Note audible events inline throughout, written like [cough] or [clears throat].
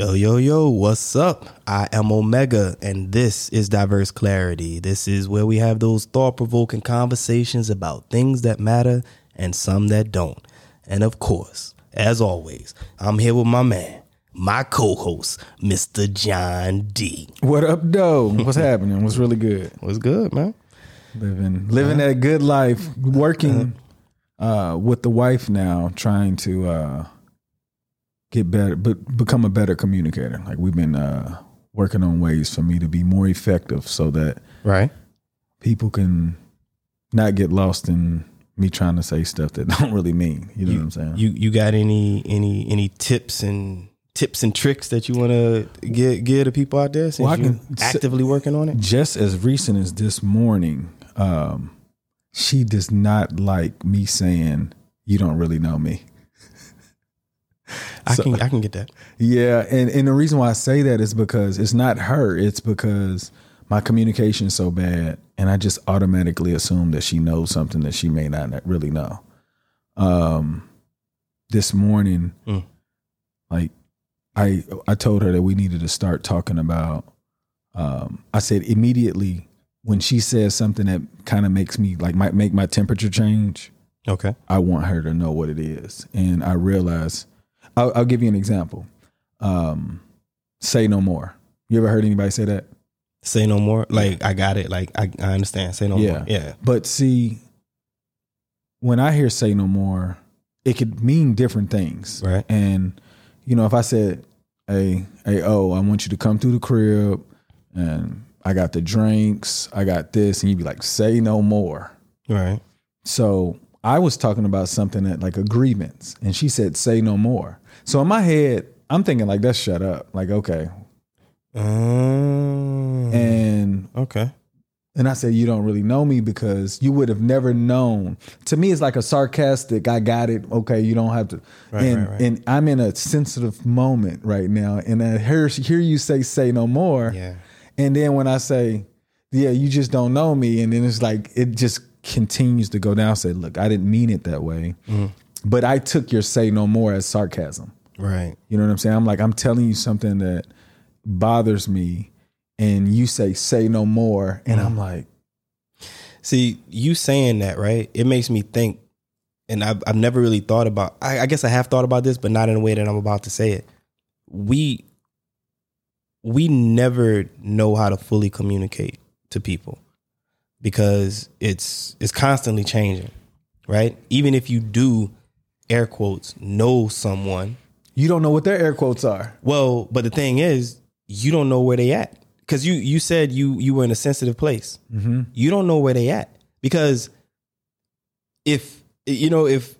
Yo, yo, yo, what's up? I am OMEHGA, and this is Diverse Clarity. This is where we have those thought provoking conversations about things that matter and some that don't. And of course, as always, I'm here with my man, my co host, Mr. John D. What up, though? What's [laughs] happening? What's really good? What's good, man? Living, living that good life. Working uh, with the wife now, trying to uh, get better, but become a better communicator. Like we've been uh, working on ways for me to be more effective, so that Right? people can not get lost in me trying to say stuff that [laughs] don't really mean. You know what I'm saying? You you got any any any tips and tips and tricks that you want to give give to people out there since Well, you s- actively working on it? just as recent as this morning, um, she does not like me saying, "You don't really know me." I So- can I can get that. Yeah, and and the reason why I say that is because it's not her. It's because my communication is so bad, and I just automatically assume that she knows something that she may not really know. Um, this morning, Mm. like I I told her that we needed to start talking about. Um, I said immediately when she says something that kind of makes me like might make my temperature change. Okay. I want her to know what it is. And I realize, I'll, I'll give you an example. Um, say no more. You ever heard anybody say that? Say no more. Like I got it. Like I, I understand. Say no Yeah. more. Yeah. But see, when I hear say no more, it could mean different things. Right. And, you know, if I said, hey, hey, oh, I want you to come through the crib and I got the drinks, I got this, and you'd be like, say no more. Right. So I was talking about something that like agreements, and she said, "Say no more." So in my head, I'm thinking like, "That's shut up." Like, okay, Um, and okay. and I said, "You don't really know me because you would have never known." To me, it's like a sarcastic. I got it. Okay, you don't have to. Right, and right, right. and I'm in a sensitive moment right now, and I hear hear you say, "Say no more," Yeah. and then when I say, "Yeah, you just don't know me," and then it's like it just continues to go down. I said, "Look, I didn't mean it that way." Mm-hmm. But I took your say no more as sarcasm. Right. You know what I'm saying? I'm like, I'm telling you something that bothers me, and you say, say no more. And I'm mm. like, See, you saying that, right? It makes me think, and I've, I've never really thought about. I, I guess I have thought about this, but not in the way that I'm about to say it. We we never know how to fully communicate to people because it's it's constantly changing, right? Even if you do air quotes know someone, you don't know what their air quotes are. well, but the thing is, you don't know where they at because you you said you you were in a sensitive place. Mm-hmm. You don't know where they at because if you know if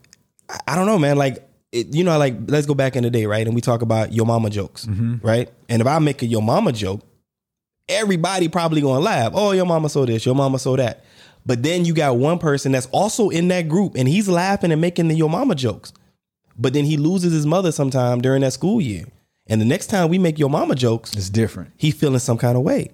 I- don't know, man, like it, you know, like let's go back in the day, right? And we talk about your mama jokes, right? And if I make a your mama joke, everybody probably gonna laugh. Oh, your mama saw this, your mama saw that. But then you got one person that's also in that group and he's laughing and making the your mama jokes. But then he loses his mother sometime during that school year. And the next time we make your mama jokes, It's different. he feeling some kind of way.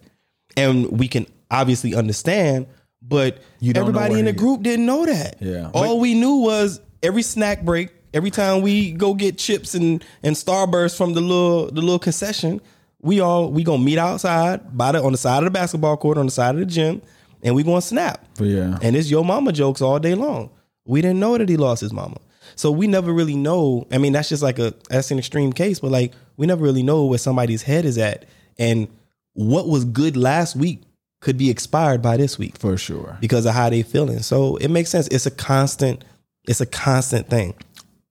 And we can obviously understand, but everybody in the group didn't know that. Yeah. All we knew was every snack break, every time we go get chips and and Starburst from the little the little concession, we all we gonna meet outside by the on the side of the basketball court, on the side of the gym, and we gonna snap. But yeah. And it's your mama jokes all day long. We didn't know that he lost his mama. So we never really know. I mean, that's just like a that's an extreme case, but like we never really know where somebody's head is at. And what was good last week could be expired by this week for sure. because of how they feeling. So it makes sense. It's a constant, it's a constant thing.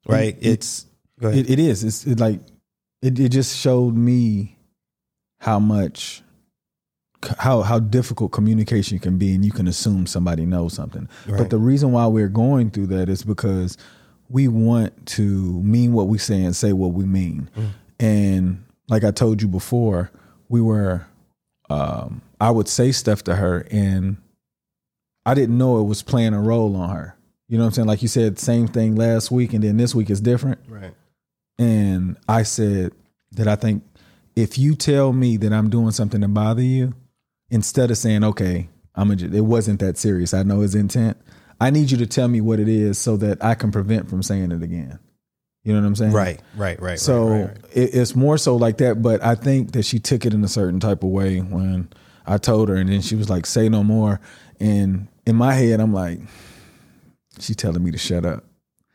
Right? It's go ahead. It, it is. It's it like it, it just showed me how much how how difficult communication can be and you can assume somebody knows something. Right. But the reason why we're going through that is because we want to mean what we say and say what we mean. And like I told you before, we were um I would say stuff to her and I didn't know it was playing a role on her. You know what I'm saying? Like you said, same thing last week and then this week is different. right. And I said that I think if you tell me that I'm doing something to bother you, instead of saying, okay, I'm a, it wasn't that serious. I know his intent. I need you to tell me what it is so that I can prevent from saying it again. You know what I'm saying? Right, right, right. So right, right, right. It, it's more so like that. But I think that she took it in a certain type of way when I told her, and then she was like, "Say no more." And in my head, I'm like, "She's telling me to shut up,"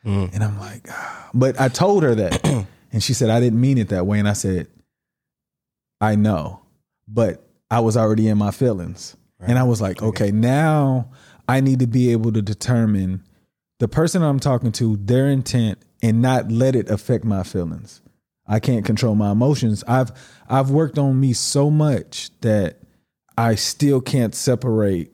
Mm. and I'm like, ah. "But I told her that," [clears throat] and she said, "I didn't mean it that way," and I said, "I know, but I was already in my feelings," and I was like, "Okay, now I need to be able to determine." The person I'm talking to, their intent, and not let it affect my feelings. I can't control my emotions. I've I've worked on me so much that I still can't separate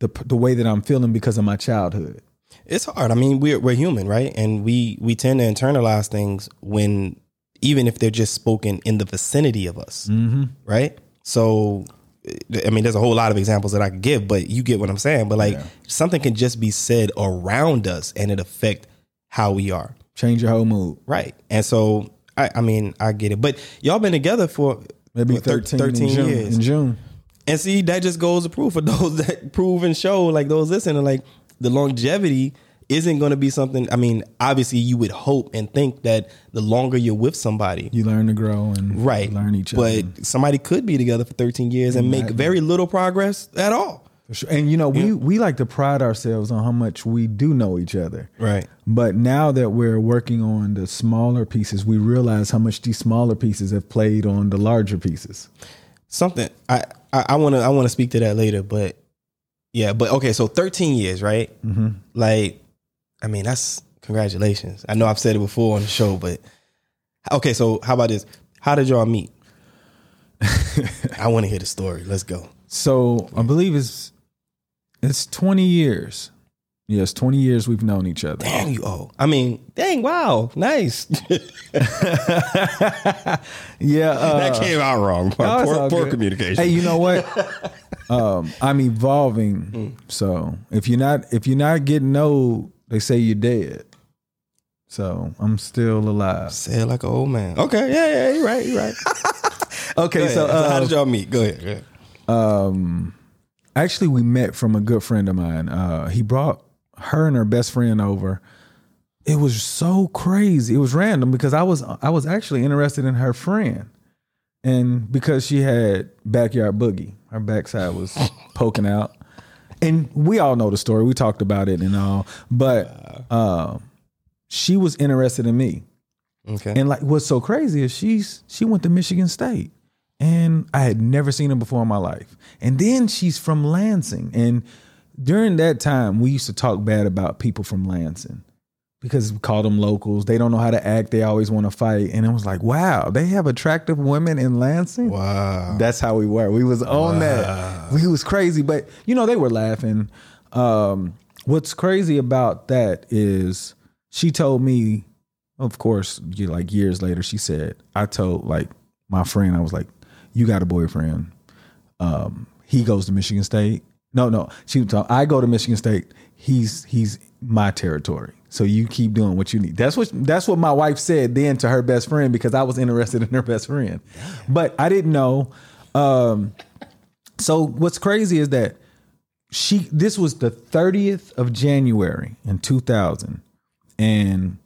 the the way that I'm feeling because of my childhood. It's hard. I mean, we're we're human, right? And we we tend to internalize things when even if they're just spoken in the vicinity of us, Mm-hmm. right? So, I mean, there's a whole lot of examples that I could give, but you get what I'm saying. But like, Yeah. something can just be said around us, and it affect how we are, Change your whole mood. right? And so, I, I mean, I get it. But y'all been together for Maybe what, 13, 13 in June, years. In June. And see, that just goes to prove for [laughs] those that prove and show, like those listening, like the longevity isn't going to be something. I mean, obviously, you would hope and think that the longer you're with somebody, You learn to grow and right, learn each other. But somebody could be together for 13 years and make very little progress at all. Sure. And you know, we we like to pride ourselves on how much we do know each other. Right. But now that we're working on the smaller pieces, we realize how much these smaller pieces have played on the larger pieces. Something I I want to I want to speak to that later, but yeah, but okay, so 13 years, right? Mm-hmm. Like, I mean, that's congratulations. I know I've said it before on the show, but okay, so how about this? How did y'all meet? [laughs] I want to hear the story. Let's go. So I believe it's it's twenty years. Yes, twenty years we've known each other. Damn, you old. I mean, dang, wow, nice. [laughs] Yeah, uh, that came out wrong. no, poor poor communication. Hey, you know what? [laughs] um, I'm evolving. So if you're not if you're not getting old, they say you're dead. So I'm still alive. Say it like an old man. Okay, yeah, yeah, you're right, you're right. [laughs] Okay, so, so, how uh, did y'all meet? Go ahead. Go ahead. um, actually we met from a good friend of mine. Uh, he brought her and her best friend over. It was so crazy. It was random because I was I was actually interested in her friend, and because she had backyard boogie, her backside was [laughs] poking out, and we all know the story. We talked about it and all, but uh, she was interested in me. Okay. And like what's so crazy is she's she went to Michigan State. And I had never seen her before in my life. And then she's from Lansing. And during that time, we used to talk bad about people from Lansing because we called them locals. They don't know how to act. They always want to fight. And it was like, wow, they have attractive women in Lansing. wow. That's how we were. We was on that. We was crazy, but you know they were laughing. Um, what's crazy about that is she told me, of course, you- like years later, she said, I told like my friend, I was like, you got a boyfriend. Um, he goes to Michigan State. No, no, she was talking, I go to Michigan State. He's he's my territory. So you keep doing what you need. That's what that's what my wife said then to her best friend because I was interested in her best friend. But I didn't know. Um, so what's crazy is that she this was the 30th of January in 2000 and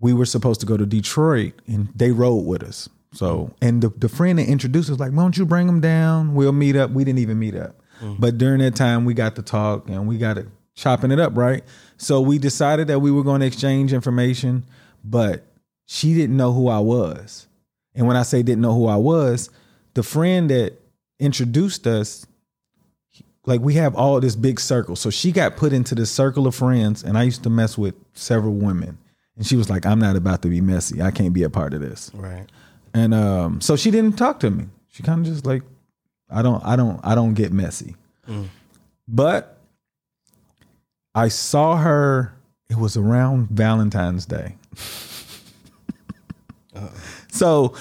we were supposed to go to Detroit and they rode with us. So and the, the friend that introduced us like, why don't you bring them down? We'll meet up. We didn't even meet up. But during that time we got to talk and we got it chopping it up, right? So we decided that we were going to exchange information, but she didn't know who I was. And when I say didn't know who I was, the friend that introduced us, like we have all this big circle. So she got put into this circle of friends, and I used to mess with several women. And she was like, I'm not about to be messy. I can't be a part of this. Right. And um, so she didn't talk to me. She kind of just like, I don't, I don't, I don't get messy. But I saw her. It was around Valentine's Day. so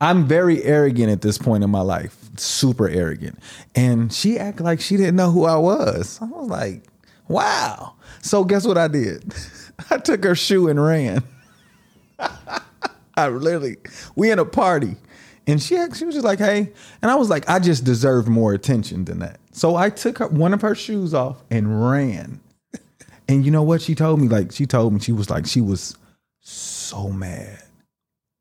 I'm very arrogant at this point in my life, super arrogant. And she acted like she didn't know who I was. I was like, wow. So guess what I did? [laughs] I took her shoe and ran. [laughs] I literally, we in a party. And she asked, she was just like, hey. And I was like, I just deserve more attention than that. So I took her, one of her shoes off and ran. And you know what she told me? Like, she told me, she was like, she was so mad.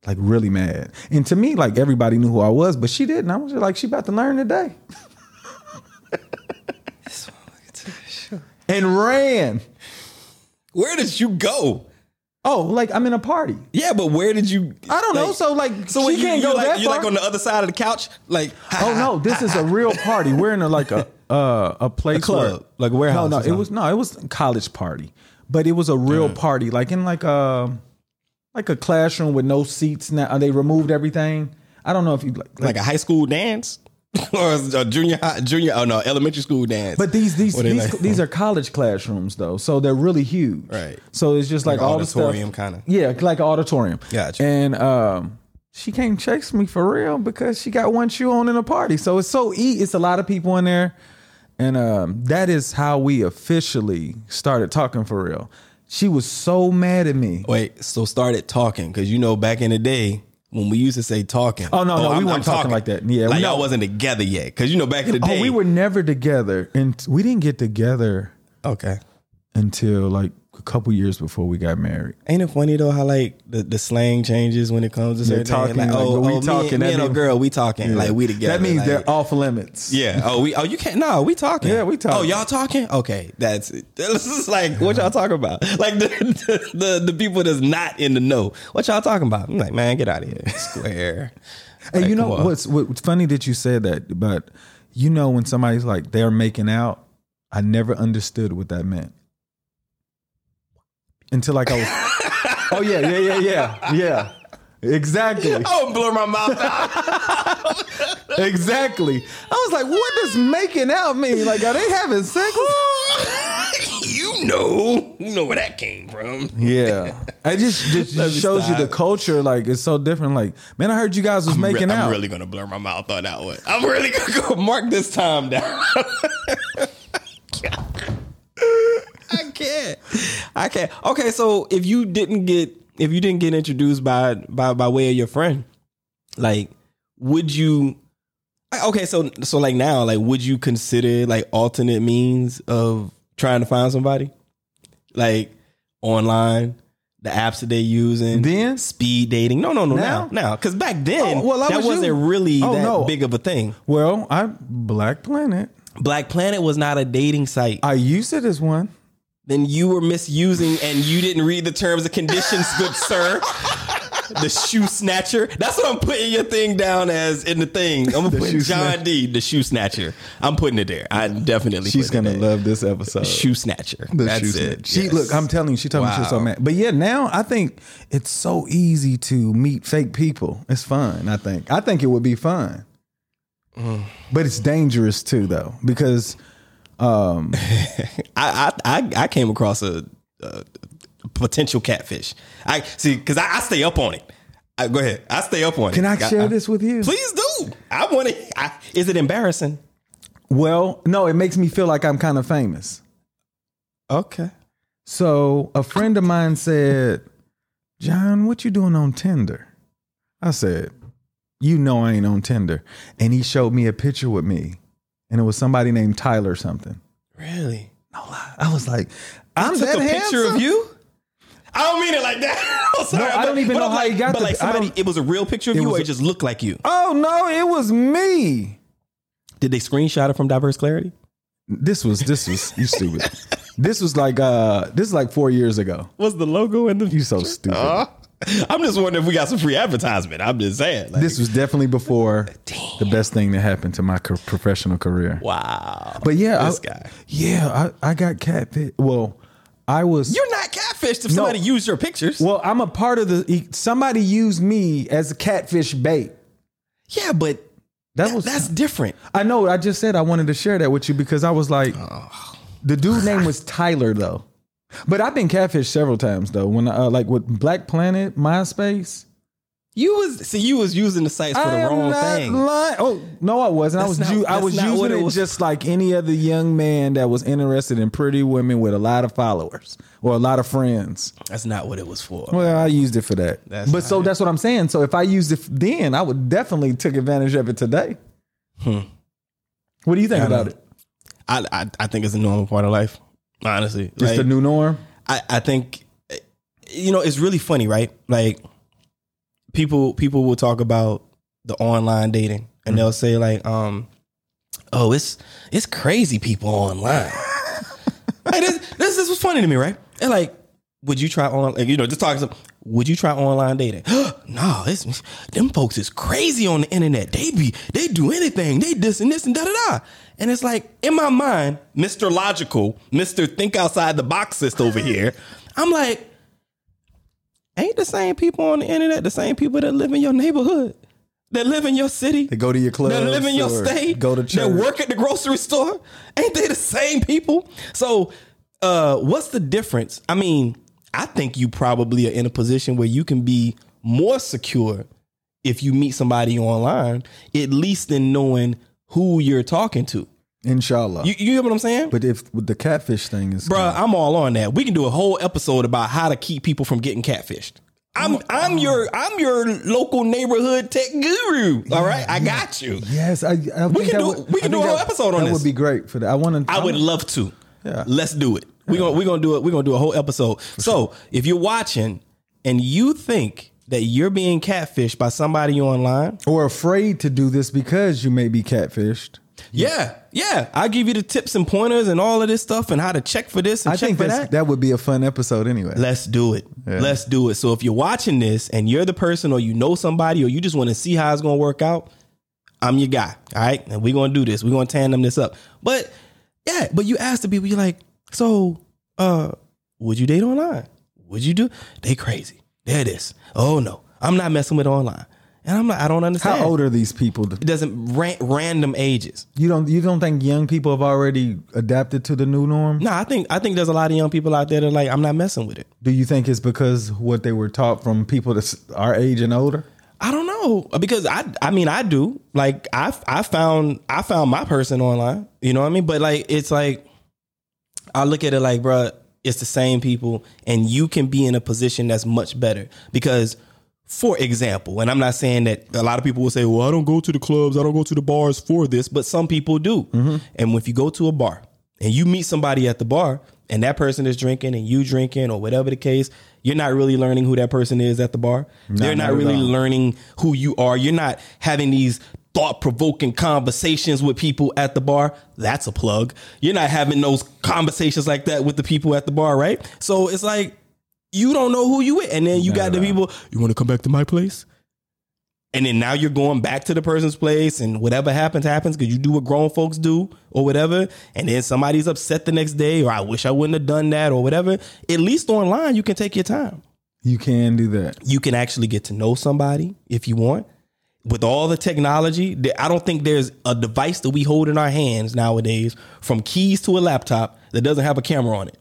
Like really mad. And to me, like everybody knew who I was, but she didn't. I was just like, she about to learn today. and ran. Where did you go? Oh, like I'm in a party. Yeah, but where did you? I don't know. So like, So she you, can't you go like, that You're far. like on the other side of the couch, like oh no, this is a real party. We're in a like a uh, a place A club, where, like a warehouse No, no, it was no, it was a college party, but it was a real party, like in like a like a classroom with no seats. Now they removed everything. I don't know if you like, like a high school dance [laughs] or a junior high, junior. Oh no, elementary school dance. But these these these, like- these are college classrooms though, so they're really huge. Right. So it's just like, Like all the auditorium kinda. Yeah, like an auditorium. Gotcha. And um, she can't chase me for real because she got one shoe on in a party. So it's so e. It's a lot of people in there, and um, that is how we officially started talking for real. She was so mad at me. Wait, so started talking because you know back in the day when we used to say talking. Oh, no, no, we weren't talking like that. Yeah, like no. y'all wasn't together yet because you know back in the day. Oh, we were never together, and we didn't get together okay. until like a couple years before we got married. Ain't it funny though how like the, the slang changes when it comes to certain talking? Like, like, oh, we oh, talking, me, and- me and mean- girl, we talking like we together. That means like- they're off limits. Yeah. Oh, we. Oh, you can't. No, we talking. Yeah, we talking. Oh, y'all talking? Okay, that's it. [laughs] This is like what y'all talking about. Like the the, the the people that's not in the know. What y'all talking about? I'm like, man, get out of here, [laughs] square. And you know what's what's funny that you said that, but you know when somebody's like they're making out, I never understood what that meant until like I was. [laughs] oh yeah, yeah, yeah, yeah, yeah. Exactly, [laughs] Oh, blur my mouth out. [laughs] exactly. I was like, what does making out mean? Like, are they having sex? you know, you know where that came from. Yeah, it just just, just shows you the culture. Like it's so different. Like, man, I heard you guys was I'm re- making I'm really gonna blur my mouth on that one. I'm really gonna go mark this time down. [laughs] I can't. I can't. Okay, so if you didn't get if you didn't get introduced by by by way of your friend, like would you okay, so so like now, like would you consider like alternate means of trying to find somebody? Like online, the apps that they using Then? speed dating. No, no, no, now, Now? because back oh, then Oh, well, that was wasn't you. really Oh, that no. big of a thing. well, I Black Planet. Black Planet was not a dating site. I used it as one. Then you were misusing and you didn't read the terms and conditions, good [laughs] sir. The shoe snatcher. That's what I'm putting your thing down as in the thing. I'm gonna The put John snatcher. D, the shoe snatcher. I'm putting it there. I definitely. She's gonna love this episode. shoe snatcher. The That's shoe it. She Yes. look. I'm telling you, she told me she was so mad. But yeah, now I think it's so easy to meet fake people. It's fun. I think. I think it would be fun. Mm. But it's dangerous too, though, because um, [laughs] I, I I I came across a, a potential catfish. I see because I, I stay up on it. I, go ahead. I stay up on can it. Can I share this with you? Please do. I want to. Is it embarrassing? Well, no, it makes me feel like I'm kind of famous. Okay. So a friend of mine said, "John, what you doing on Tinder?" I said, "You know I ain't on Tinder." And he showed me a picture with me, and it was somebody named Tyler something. Really? No lie. I was like, "I'm took that a picture of you. I don't mean it like that. [laughs] I'm sorry, No, I don't even but know I'm how like, he got But the- like somebody, it was a real picture of you, was or it just looked like you. Oh no, it was me. Did they screenshot it from Diverse Clarity? This was this was you stupid. [laughs] this was like uh this is like four years ago. Was the logo in the? You so stupid. Uh, [laughs] I'm just wondering if we got some free advertisement. I'm just saying. Like, this was definitely before the best thing that happened to my co- professional career. wow. But yeah, this I, guy. Yeah, I, I got catfit. Well, I was. You're not catfished if somebody used your pictures. well, I'm a part of the. Somebody used me as a catfish bait. yeah, but That was. that's different. I know. I just said I wanted to share that with you because I was like, oh. the dude name was Tyler though. But I've been catfished several times though. When uh, like with Black Planet, MySpace. You was see, you was using the sites for I the wrong thing. lying. Oh no, I wasn't. I was not- u- I that's was using it, was. just like any other young man that was interested in pretty women with a lot of followers or a lot of friends. That's not what it was for. Well, I used it for that. That's but so it. that's what I'm saying. So if I used it then, I would definitely took advantage of it today. Hmm. What do you think about know. it? I, I I think it's a normal part of life. Honestly, it's Like, the new norm. I, I think you know, it's really funny, right? Like people people will talk about the online dating and they'll say like, um, oh, it's it's crazy people online. [laughs] like this, this this was funny to me, right? And like, would you try on like, you know, just talking some would you try online dating? [gasps] no, it's them folks is crazy on the internet. They be they do anything. They this and this and da da da. And it's like in my mind, Mr. Logical, Mr. Think outside the boxist over here. [laughs] I'm like, ain't the same people on the internet the same people that live in your neighborhood? That live in your city? They go to your club. That live in your state? Go to church. That work at the grocery store? Ain't they the same people? So uh what's the difference? I mean, I think you probably are in a position where you can be more secure if you meet somebody online, at least in knowing who you're talking to. Inshallah. You, you get what I'm saying? but if with the catfish thing is Bruh, I'm all on that. We can do a whole episode about how to keep people from getting catfished. I'm I'm your I'm your local neighborhood tech guru. All right, I got you. Yes, I, I think can do- would, we can do a whole that- episode on that this. would be great for that. I want to. I would love to. Yeah. Let's do it. We're gonna we're gonna do it. We're gonna do a whole episode. So if you're watching and you think that you're being catfished by somebody online, or afraid to do this because you may be catfished. yeah, yeah, I'll give you the tips and pointers and all of this stuff and how to check for this and I check think for that. that would be a fun episode anyway. Let's do it. Let's do it. So if you're watching this and you're the person or you know somebody or you just want to see how it's going to work out, I'm your guy. All right. And we're going to do this. We're going to tandem this up. But yeah, but you ask the people, you're like, so, uh, would you date online? Would you do? They crazy. They're this. Oh no, I'm not messing with online. And I'm like, I don't understand. How old are these people? It doesn't ran, random ages. You don't you don't think young people have already adapted to the new norm? No, I think I think there's a lot of young people out there that are like, I'm not messing with it. Do you think it's because what they were taught from people that's our age and older? I don't know because I I mean I do like I I found I found my person online you know what I mean but like it's like I look at it like bruh it's the same people and you can be in a position that's much better. Because for example and I'm not saying that a lot of people will say well I don't go to the clubs I don't go to the bars for this but some people do. Mm-hmm. And if you go to a bar and you meet somebody at the bar and that person is drinking and you drinking or whatever the case you're not really learning who that person is at the bar. They're not not really learning who you are. You're not having these thought provoking conversations with people at the bar. That's a plug. You're not having those conversations like that with the people at the bar, right? So it's like you don't know who you with. And then you got the people, you want to come back to my place? And then now you're going back to the person's place and whatever happens, happens because you do what grown folks do or whatever. And then somebody's upset the next day or I wish I wouldn't have done that or whatever. At least online, you can take your time You can do that. you can actually get to know somebody if you want. With all the technology, I don't think there's a device that we hold in our hands nowadays, from keys to a laptop, that doesn't have a camera on it.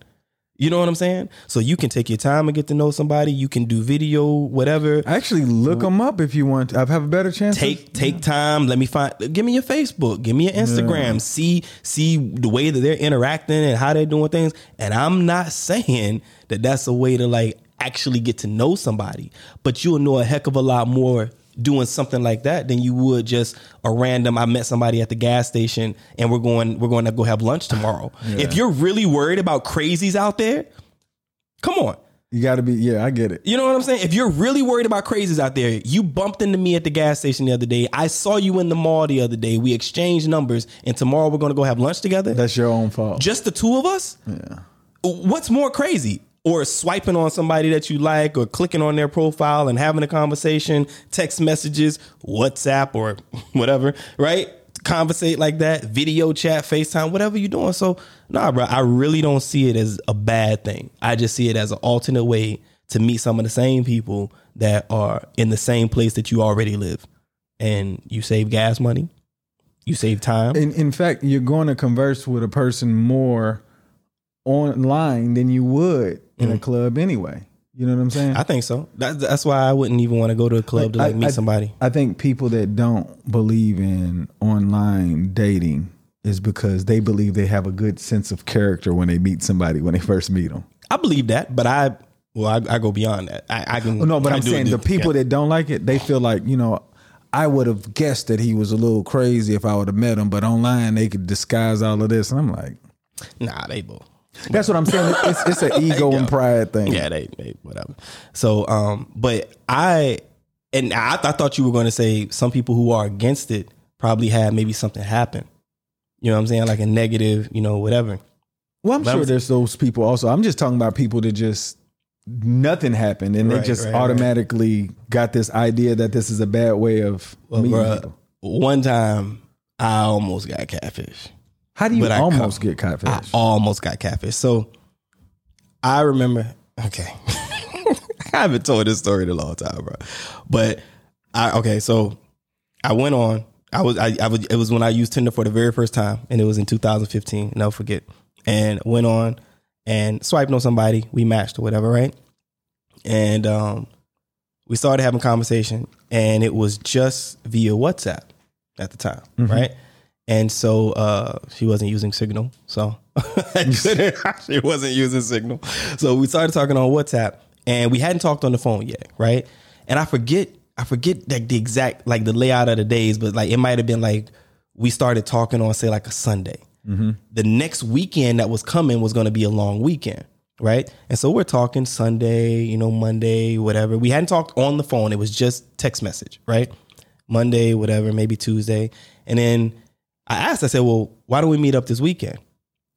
You know what I'm saying? So you can take your time and get to know somebody. You can do video, whatever. Actually, look them up if you want. I have a better chance. Take take time. Let me find. Give me your Facebook. Give me your Instagram. See see the way that they're interacting and how they're doing things. And I'm not saying that that's a way to like actually get to know somebody, but you'll know a heck of a lot more doing something like that than you would just a random. I met somebody at the gas station and we're going we're going to go have lunch tomorrow. If you're really worried about crazies out there, come on. You got to be. Yeah, I get it. You know what I'm saying? If you're really worried about crazies out there, you bumped into me at the gas station the other day. I saw you in the mall the other day. We exchanged numbers, and tomorrow we're going to go have lunch together. That's your own fault. Just the two of us? Yeah. What's more crazy? Or swiping on somebody that you like, or clicking on their profile and having a conversation, text messages, WhatsApp, or [laughs] whatever, right? Conversate like that, video chat, FaceTime, whatever you're doing. So, nah, bro, I really don't see it as a bad thing. I just see it as an alternate way to meet some of the same people that are in the same place that you already live. And you save gas money, you save time. in, in fact, you're going to converse with a person more online than you would in a club anyway. You know what I'm saying? Mm. I think so. That, that's why I wouldn't even want to go to a club to like I- meet I- somebody. I think people that don't believe in online dating is because they believe they have a good sense of character when they meet somebody when they first meet them. I believe that, but I well, I, I go beyond that. I, I can. No, but I I'm do saying the people yeah. that don't like it, they feel like you know. I would have guessed that he was a little crazy if I would have met him, but online they could disguise all of this, and I'm like, nah, they both. That's what I'm saying. It's, it's an [laughs] ego and pride thing. Yeah, they, they whatever. So, um, but I and I, I thought you were going to say some people who are against it probably had maybe something happen. You know what I'm saying? Like a negative, you know, whatever. Well, I'm But sure I'm- there's those people also. I'm just talking about people that just nothing happened and they just right, right. automatically got this idea that this is a bad way of Well, meeting bruh, people. one time I almost got catfish. How do you but almost come- get catfish? I almost got catfish. So I remember. Okay, [laughs] I haven't told this story in a long time, bro. But I okay, so I went on. I was I, I was it was when I used Tinder for the very first time, and it was in 2015. Never forget. And went on and swiped on somebody. We matched or whatever, right? And um, we started having conversation, and it was just via WhatsApp at the time, right? And so uh, she wasn't using Signal, so [laughs] [laughs] she wasn't using Signal. So we started talking on WhatsApp, and we hadn't talked on the phone yet, right? And I forget, I forget like the exact like the layout of the days, but like it might have been like we started talking on say like a Sunday. The next weekend that was coming was going to be a long weekend, right? And so we're talking Sunday, you know, Monday, whatever. We hadn't talked on the phone; it was just text message, right? Monday, whatever, maybe Tuesday. And then I asked, I said, well, why don't we meet up this weekend?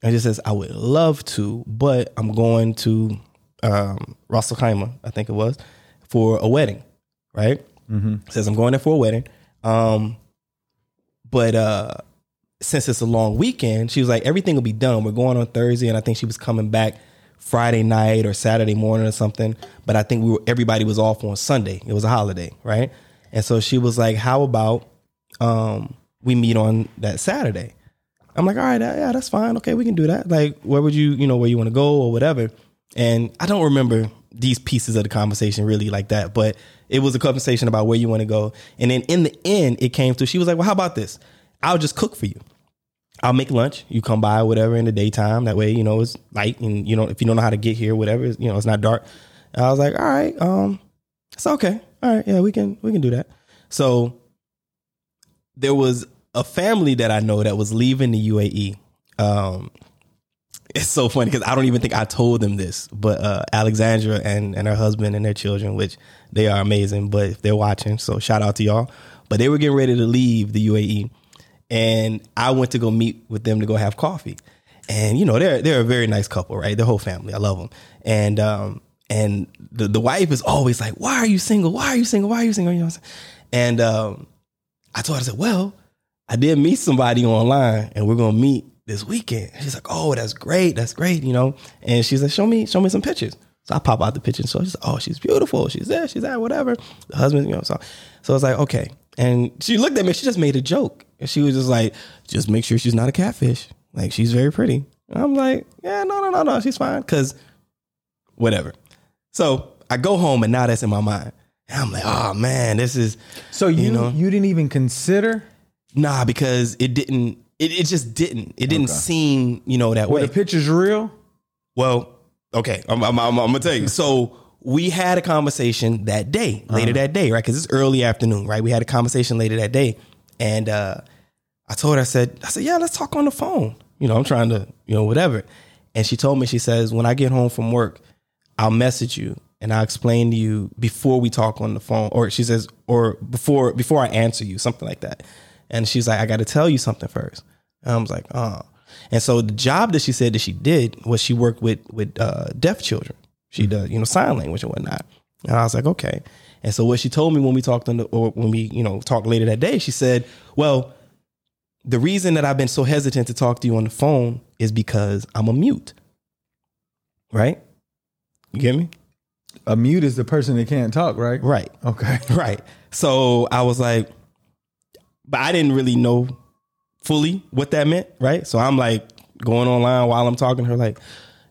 And she says, I would love to, but I'm going to um, Ras Al Khaimah, I think it was, for a wedding, right? Says, I'm going there for a wedding. Um, but uh, since it's a long weekend, she was like, everything will be done. We're going on Thursday, and I think she was coming back Friday night or Saturday morning or something. But I think we were everybody was off on Sunday. It was a holiday, right? And so she was like, "How about um, we meet on that Saturday?" I'm like, "All right, yeah, that's fine. Okay, we can do that. Like, where would you, you know, where you want to go or whatever." And I don't remember these pieces of the conversation really like that, but it was a conversation about where you want to go. And then in the end, it came to she was like, "Well, how about this? I'll just cook for you." I'll make lunch. You come by, whatever, in the daytime. That way, you know, it's light, and you know, if you don't know how to get here, whatever, you know, it's not dark. And I was like, all right, um, it's okay. All right, yeah, we can we can do that. So there was a family that I know that was leaving the UAE. Um, it's so funny because I don't even think I told them this, but uh, Alexandra and and her husband and their children, which they are amazing, but they're watching, so shout out to y'all. But they were getting ready to leave the UAE, and I went to go meet with them to go have coffee. And you know they're they're a very nice couple, right? The whole family, I love them. And um and the the wife is always like, "Why are you single? Why are you single? Why are you single?" You know? And um, I told her, I said, "Well, I did meet somebody online, and we're gonna meet this weekend." She's like, "Oh, that's great, that's great," you know. And she's like, "Show me, show me some pictures." So I pop out the pictures. So she's like, "Oh, she's beautiful. She's there. She's there. Whatever." The husband, you know. So so I was like, "Okay." And she looked at me. She just made a joke, and she was just like, "Just make sure she's not a catfish. Like she's very pretty." And I'm like, "Yeah, no, no, no, no. She's fine." Because whatever. So I go home, and now that's in my mind. And I'm like, "Oh man, this is." so you you know? you didn't even consider Nah, because it didn't. It, it just didn't. It didn't Okay. seem, you know, that were way. the pictures real? well, okay, I'm, I'm, I'm, I'm gonna tell you. So we had a conversation that day, later that day, right? Because it's early afternoon, right? We had a conversation later that day, and uh, I told her, I said, I said, yeah, let's talk on the phone. You know, I'm trying to, you know, whatever. And she told me, she says, when I get home from work, I'll message you and I'll explain to you before we talk on the phone, or she says, or before before I answer you, something like that. And she's like, I got to tell you something first. And I was like, oh. And so the job that she said that she did was she worked with with uh, deaf children. She does, you know, sign language and whatnot. And I was like, okay. And so what she told me when we talked on the, or when we, you know, talked later that day, she said, well, the reason that I've been so hesitant to talk to you on the phone is because I'm a mute. Right? You get me? A mute is the person that can't talk, right? Right. Okay. [laughs] Right. So I was like, but I didn't really know fully what that meant, right? So I'm like going online while I'm talking to her, like,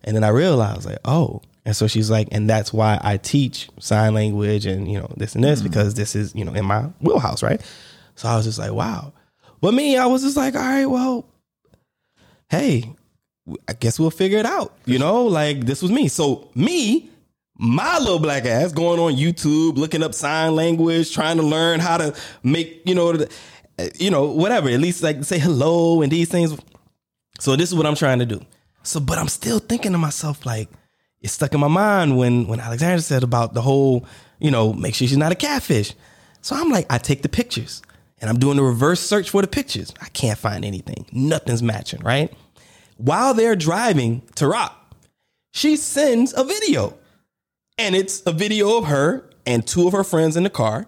and then I realized, like, oh, and so she's like, and that's why I teach sign language and you know this and this mm. because this is you know in my wheelhouse, right? So I was just like, wow. But me, I was just like, all right, well, hey, I guess we'll figure it out. You know, like this was me. So me, my little black ass going on YouTube, looking up sign language, trying to learn how to make, you know, you know, whatever. At least like say hello and these things. So this is what I'm trying to do. So, but I'm still thinking to myself, like, it's stuck in my mind when when Alexandra said about the whole, you know, make sure she's not a catfish. So I'm like, I take the pictures and I'm doing the reverse search for the pictures. I can't find anything. Nothing's matching, right? While they're driving to Rock, she sends a video. And it's a video of her and two of her friends in the car,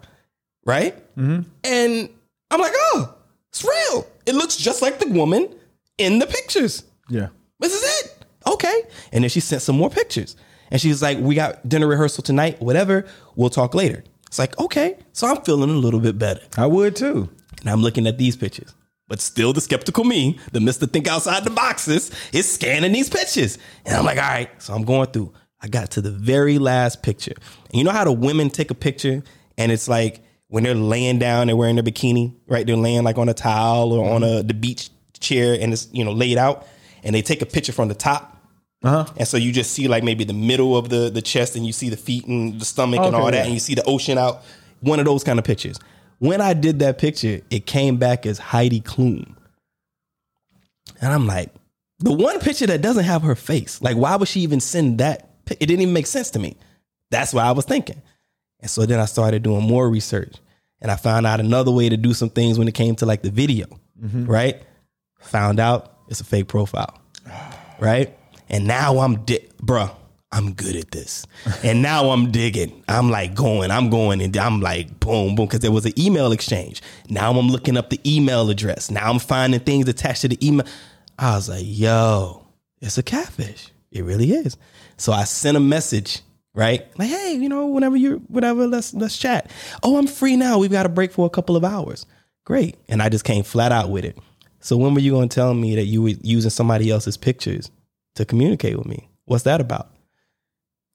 right? Mm-hmm. And I'm like, oh, it's real. It looks just like the woman in the pictures. Yeah. This is it. Okay. And then she sent some more pictures. And she's like, we got dinner rehearsal tonight, whatever. We'll talk later. It's like, okay. So I'm feeling a little bit better. I would too. And I'm looking at these pictures. But still, the skeptical me, the Mr. Think Outside the Boxes, is scanning these pictures. And I'm like, all right. So I'm going through. I got to the very last picture. And you know how the women take a picture and it's like when they're laying down, they're wearing their bikini, right? They're laying like on a towel or on a the beach chair and it's, you know, laid out. And they take a picture from the top. Uh huh. And so you just see like maybe the middle of the, the chest and you see the feet and the stomach and all that. yeah. And you see the ocean out. One of those kind of pictures. When I did that picture, it came back as Heidi Klum. And I'm like, the one picture that doesn't have her face, like, why would she even send that? It didn't even make sense to me. That's what I was thinking. And so then I started doing more research and I found out another way to do some things when it came to like the video, mm-hmm. right? Found out it's a fake profile, right? And now I'm, di- bruh, I'm good at this. [laughs] and now I'm digging. I'm like going, I'm going, and I'm like, boom, boom, because there was an email exchange. Now I'm looking up the email address. Now I'm finding things attached to the email. I was like, yo, it's a catfish. It really is. So I sent a message, right? Like, hey, you know, whenever you're, whatever, let's let's chat. Oh, I'm free now. We've got a break for a couple of hours. Great. And I just came flat out with it. So when were you going to tell me that you were using somebody else's pictures to communicate with me? What's that about?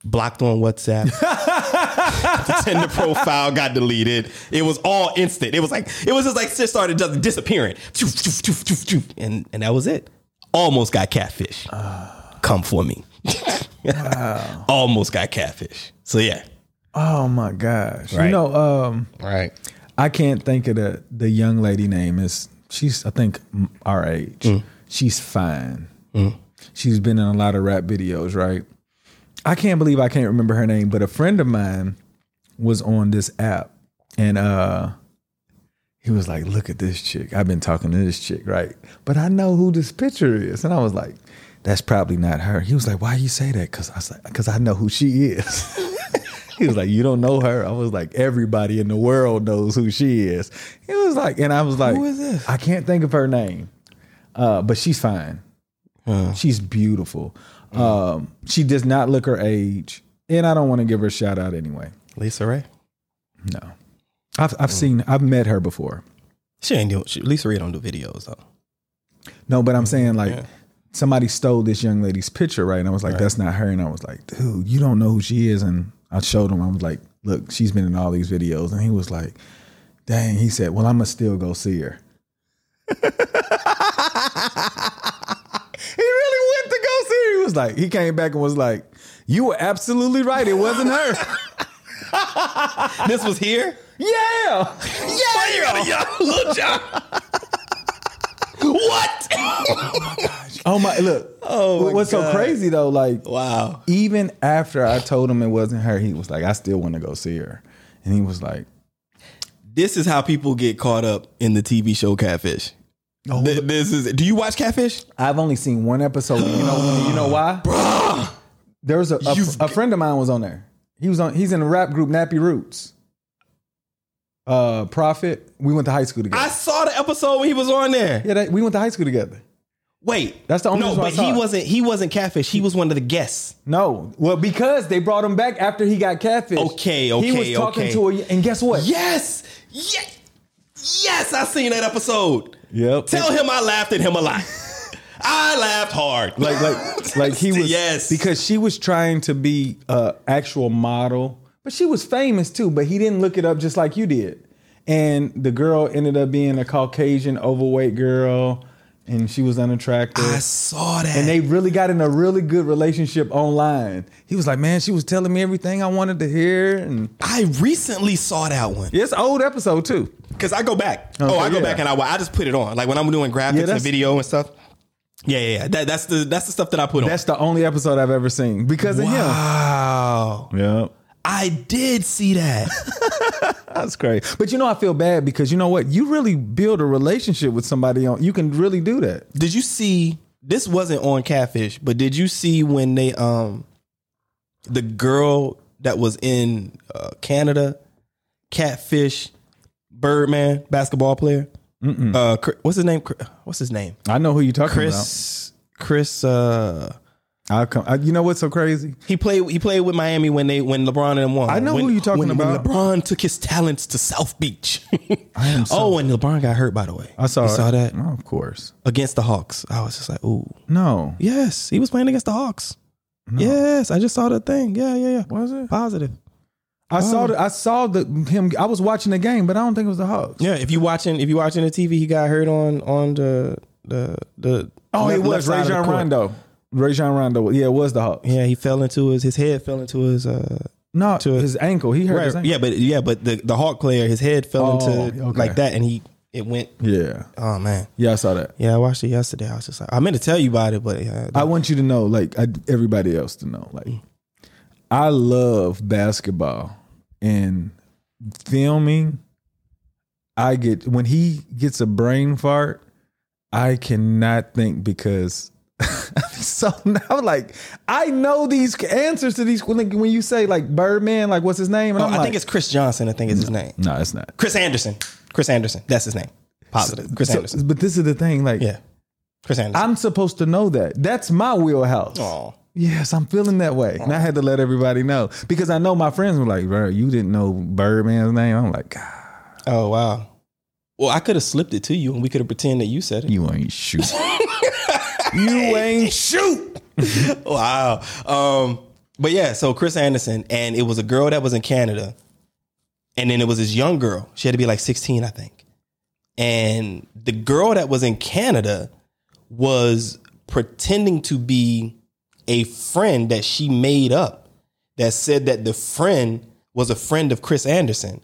Blocked on WhatsApp. [laughs] the Tinder profile got deleted. It was all instant. It was like it was just like just started just disappearing. And and that was it. Almost got catfish. Ah. Come for me. [laughs] Almost got catfish. So yeah. Oh my gosh. You know, um, Right. I can't think of the the young lady name. Is she's I think our age. Mm. She's fine. She's been in a lot of rap videos, right? I can't believe I can't remember her name, but a friend of mine was on this app and uh he was like, "Look at this chick. I've been talking to this chick, right? But I know who this picture is." And I was like, "That's probably not her." He was like, "Why you say that?" Cuz I was like, "Cuz I know who she is." [laughs] He was like, "You don't know her." I was like, "Everybody in the world knows who she is." He was like, and I was like, Who is this? I can't think of her name, uh, but she's fine. Uh. She's beautiful. Um, she does not look her age, and I don't want to give her a shout out anyway. LisaRaye. No, I've I've seen I've met her before. She ain't doing she, LisaRaye don't do videos though. No, but I'm saying like Yeah. Somebody stole this young lady's picture, right? And I was like, that's not her. And I was like, dude, you don't know who she is. And I showed him. I was like, look, she's been in all these videos. And he was like, dang. He said, well, I'm gonna still go see her. [laughs] he really went to go see her. He was like, he came back and was like, you were absolutely right. It wasn't her. [laughs] This was here? yeah. Yeah, you got a young little John. [laughs] what? [laughs] Oh my, gosh. Oh my look. Oh, my What's God. so crazy though, like, wow. even after I told him it wasn't her, he was like, I still want to go see her. And he was like, This is how people get caught up in the TV show Catfish. Oh, Th- this is. Do you watch Catfish? I've only seen one episode. You know, [gasps] you know why? There was a, a, a friend of mine was on there. He was on. He's in the rap group Nappy Roots. Uh, Prophet. We went to high school together. I saw the episode when he was on there. yeah, that, we went to high school together. Wait, That's the only no, reason I but saw he it. wasn't. He wasn't Catfish. He was one of the guests. No, well, because they brought him back after he got catfish. Okay, He okay, he was talking okay. to a, and guess what? Yes, yes, yes. I seen that episode. Yep. Tell him I laughed at him a lot. [laughs] I laughed hard. like like like he [laughs] was yes because she was trying to be a actual model but she was famous too but he didn't look it up just like you did and the girl ended up being a caucasian overweight girl and she was unattractive I saw that. and they really got in a really good relationship online he was like man she was telling me everything i wanted to hear and I recently saw that one it's an old episode too because I go back. oh, I go yeah. back and I I just put it on like when I'm doing graphics and video and stuff. Yeah, yeah, yeah. That, that's the that's the stuff that I put on. That's the only episode I've ever seen because of him. wow. him. I did see that. [laughs] That's great. But you know, I feel bad because you know what? You really build a relationship with somebody on. You can really do that. did you see this wasn't on catfish, but did you see when they um the girl that was in uh, Canada, catfish, Birdman basketball player? Uh, Chris- what's his name? Chris- What's his name? I know who you're talking about. Chris. Chris. Uh. I'll come. I, you know what's so crazy? he played. He played with Miami when they when LeBron and them won. I know when, who you're talking when, about. When LeBron took his talents to South Beach. [laughs] so- oh, and LeBron got hurt. By the way, I saw. You it. saw that Oh, of course. against the Hawks. I was just like, ooh. No. Yes, he was playing against the Hawks. Yes, I just saw the thing. Yeah, yeah, yeah. Was it? Positive. I saw. The, I saw the him. I was watching the game, but I don't think it was the Hawks. Yeah, if you watching if you watching the TV, he got hurt on on the the the. Oh, it was left side of Rajon. Rondo. Rajon Rondo. Yeah, it was the Hawks. Yeah, he fell into his his head fell into his uh No, To- his ankle. He hurt his ankle. yeah, but yeah, but the the Hawk player his head fell Oh, into okay. like that, and he it went. Yeah. Oh man, Yeah, I saw that. yeah, I watched it yesterday. I was just like, I meant to tell you about it, but yeah, I want you to know, like I, everybody else to know, like I love basketball and filming. I get when he gets a brain fart, I cannot think because [laughs] so now like I know these answers to these when, when you say like Birdman, like what's his name? And Oh, I'm I like, think it's Chris Johnson. I think is his name. no, it's not. Chris Anderson. Chris Anderson. That's his name. Positive. Chris So- Anderson. but this is the thing, like Yeah. Chris Anderson. I'm supposed to know that. That's my wheelhouse. Oh. Yes, I'm feeling that way. And I had to let everybody know because I know my friends were like, bro, you didn't know Birdman's name. I'm like, God, Oh wow. Well, I could have slipped it to you, and we could have pretended that you said it. you ain't shoot. [laughs] you [laughs] ain't shoot. [laughs] wow. Um, but yeah, so Chris Anderson, and it was a girl that was in Canada, and then it was this young girl. She had to be like 16, I think. And the girl that was in Canada was pretending to be a friend that she made up that said that the friend was a friend of Chris Anderson.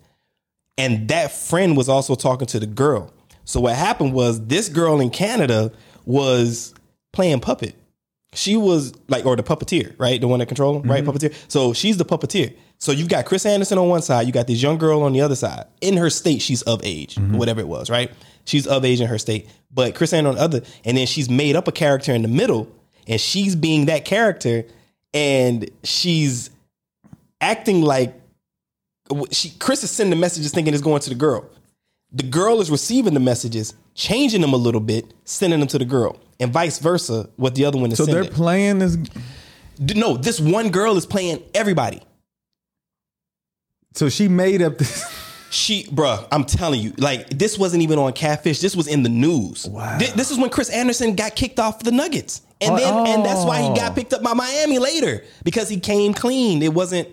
And that friend was also talking to the girl. So what happened was this girl in Canada was playing puppet. She was like, or the puppeteer, right? The one that control him, right? Mm-hmm. Puppeteer. So she's the puppeteer. So you've got Chris Anderson on one side, you got this young girl on the other side. In her state, she's of age, mm-hmm. whatever it was, right? She's of age in her state. But Chris Anderson on the other, and then she's made up a character in the middle, and she's being that character, and she's acting like she Chris is sending messages thinking it's going to the girl. The girl is receiving the messages, changing them a little bit, sending them to the girl, and vice versa. What the other one is So they're playing this. no, this one girl is playing everybody. So she made up this. She, bruh, I'm telling you, like this wasn't even on Catfish. This was in the news. Wow. Thi- This, is when Chris Anderson got kicked off the Nuggets, and Oh, then and that's why he oh. got picked up by Miami later because he came clean. It wasn't.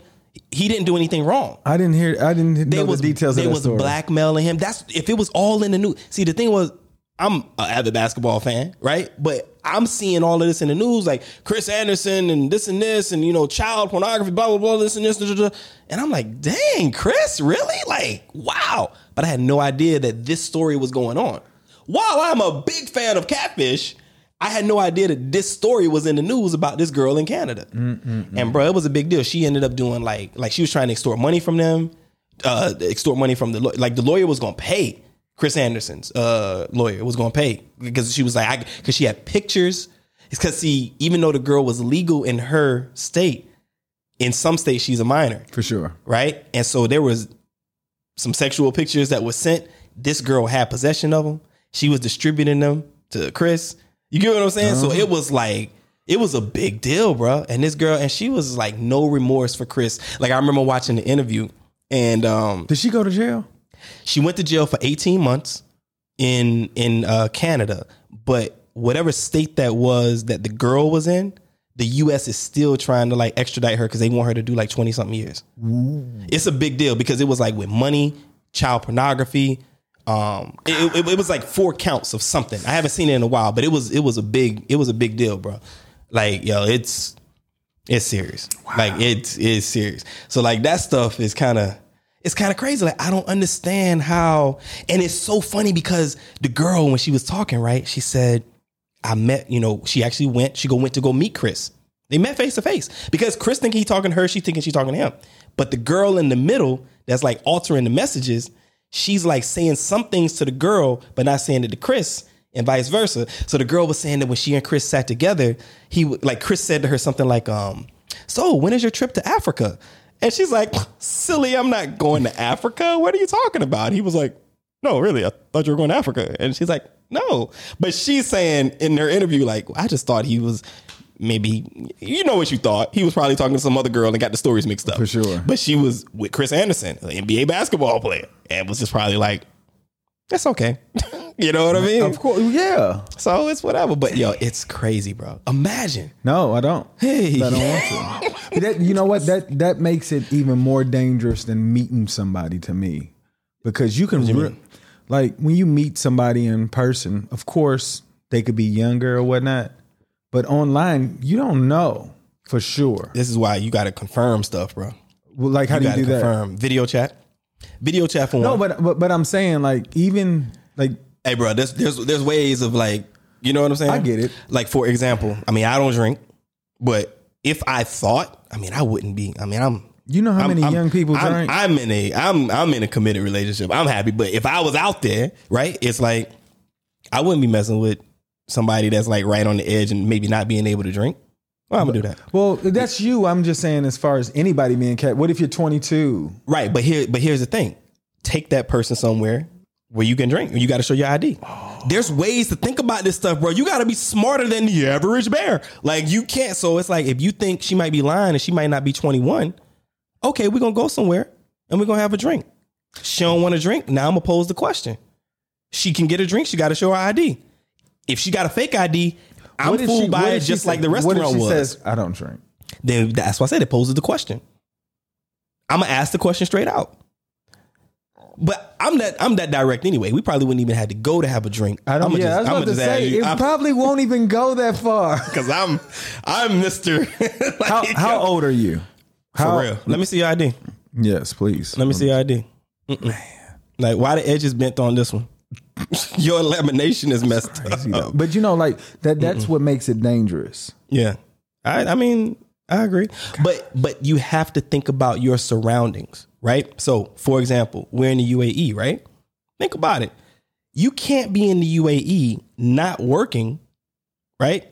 He didn't do anything wrong. I didn't hear. I didn't They know was the details They of that was story. blackmailing him. That's if it was all in the news. See, the thing was, I'm an avid basketball fan, right? But I'm seeing all of this in the news, like Chris Anderson and this and this, and you know, child pornography, blah blah blah, this and this, da, da. and I'm like, dang, Chris, really? Like, wow. But I had no idea that this story was going on. While I'm a big fan of Catfish. I had no idea that this story was in the news about this girl in Canada. And bro, it was a big deal. She ended up doing like like she was trying to extort money from them, uh, extort money from the like the lawyer was gonna pay Chris Anderson's uh lawyer was gonna pay because she was like I because she had pictures. It's because see, even though the girl was legal in her state, in some states she's a minor, for sure. right? And so there was some sexual pictures that were sent. This girl had possession of them. She was distributing them to Chris. You get what I'm saying? So it was like it was a big deal, bro. And this girl, and she was like no remorse for Chris. Like I remember watching the interview, and um, Did she go to jail? she went to jail for 18 months in in uh, Canada. But whatever state that was that the girl was in, the U.S. is still trying to like extradite her because they want her to do like 20 something years. It's a big deal because it was like with money, child pornography. Um, it, it, it was like four counts of something. I haven't seen it in a while, but it was it was a big it was a big deal, bro. Like yo, it's it's serious. Like it's it's serious. So like that stuff is kind of it's kind of crazy. Like I don't understand how, and it's so funny because the girl when she was talking, right, she said, I met, you know, she actually went, she go went to go meet Chris. They met face to face because Chris thinking he talking to her, she thinking she talking to him. But the girl in the middle that's like altering the messages, she's like saying some things to the girl, but not saying it to Chris and vice versa. So the girl was saying that when she and Chris sat together, he like Chris said to her something like, um, so when is your trip to Africa? And she's like, silly, I'm not going to Africa. What are you talking about? He was like, no, really, I thought you were going to Africa. And she's like, no. But she's saying in their interview, like, I just thought he was maybe, you know what you thought. He was probably talking to some other girl and got the stories mixed up. For sure. But she was with Chris Anderson, an NBA basketball player, and was just probably like, that's okay. [laughs] you know what I mean? Of course, yeah. So it's whatever. But yo, it's crazy, bro. Imagine. No, I don't. Hey. I don't want to. [laughs] that, you know what? That that makes it even more dangerous than meeting somebody to me, because you can, you re- like, when you meet somebody in person. Of course, they could be younger or whatnot, but online, you don't know for sure. This is why you got to confirm stuff, bro. Well, like, how You do you do that? confirm video chat. Video chat for No, but, but but I'm saying like even like hey, bro, there's there's there's ways of like, you know what I'm saying? I get it. Like for example, I mean, I don't drink, but if I thought, I mean, I wouldn't be. I mean, I'm. you know how I'm- many I'm- young people I'm, drink. I'm in a I'm I'm in a committed relationship. I'm happy, but if I was out there, right, it's like I wouldn't be messing with somebody that's like right on the edge and maybe not being able to drink. Well, I'm gonna do that. well, that's you. I'm just saying as far as anybody being cat. What if you're 22? Right, but here, but here's the thing: take that person somewhere where you can drink. You got to show your ID. There's ways to think about this stuff, bro. You got to be smarter than the average bear. Like you can't. So it's like if you think she might be lying and she might not be 21, okay, we're gonna go somewhere and we're gonna have a drink. She don't want to drink. Now I'm gonna pose the question. She can get a drink. She got to show her ID. If she got a fake ID, I'm What fooled she- by it just say- like the What restaurant if she was says I don't drink? then that's why I said it poses the question. I'm gonna ask the question straight out. But I'm that I'm that direct anyway. We probably wouldn't even have to go to have a drink. I don't. I'ma yeah, I was about to say you- it I'm- [laughs] probably won't even go that far. [laughs] Cause I'm I'm Mister. [laughs] How how old are you? For How, real. Let me see your ID. Yes, please. Let me see your ID. Mm-mm. Like why the edges bent on this one? [laughs] your lamination is messed Crazy up. though. But you know, like that. That's what makes it dangerous. Yeah. I I mean, I agree. But but you have to think about your surroundings, right? So, for example, we're in the UAE, right? Think about it. You can't be in the UAE not working, right?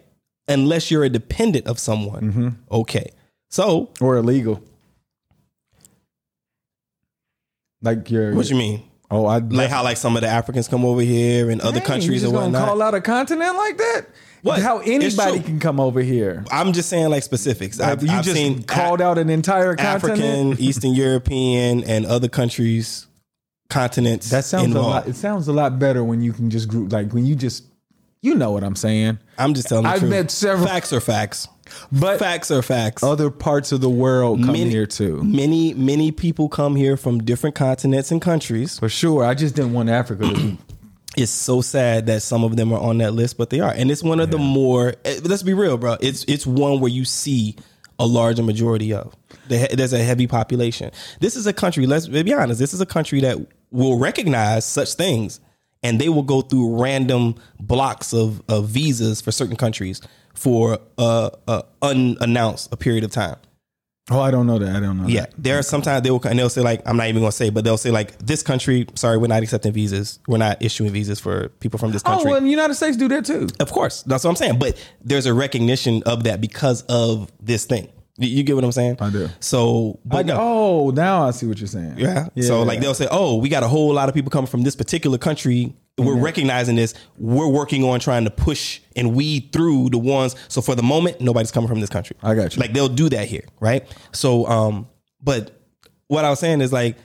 Unless you're a dependent of someone. Mm-hmm. Okay. So, or illegal. Like you're. what you mean? Oh, I Like how like some of the Africans come over here and other Dang, countries you and just gonna whatnot. call out a continent like that? What? How anybody can come over here? I'm just saying like specifics. Like, I've, you I've just seen called out an entire continent. African, [laughs] Eastern European, and other countries, continents. That sounds a lot. It sounds a lot better when you can just group like when you just, you know what I'm saying. I'm just telling the I've truth. met several- facts are facts, But facts are facts. other parts of the world come Many- here too, Many many people come here from different continents and countries. for sure. I just didn't want Africa to be. [clears throat] It's so sad that some of them are on that list, but they are, and it's one of the more. eh, Let's be real, bro. It's it's one where you see a larger majority of. There's a heavy population. This is a country. Let's be honest. This is a country that will recognize such things, and they will go through random blocks of, of visas for certain countries for uh, uh, unannounced a period of time. Oh, I don't know that. I don't know. Yeah, that. there are sometimes they will and they'll say like I'm not even gonna say, but they'll say like this country, sorry, we're not accepting visas. We're not issuing visas for people from this country. Oh, well, the United States do that too. of course, that's what I'm saying. But there's a recognition of that because of this thing. You, you get what I'm saying? I do. So, but no, oh, now I see what you're saying. yeah. So like they'll say, oh, we got a whole lot of people coming from this particular country. We're recognizing this. We're working on trying to push and weed through the ones. So for the moment, nobody's coming from this country. I got you. Like they'll do that here, right? So, um, but what I was saying is like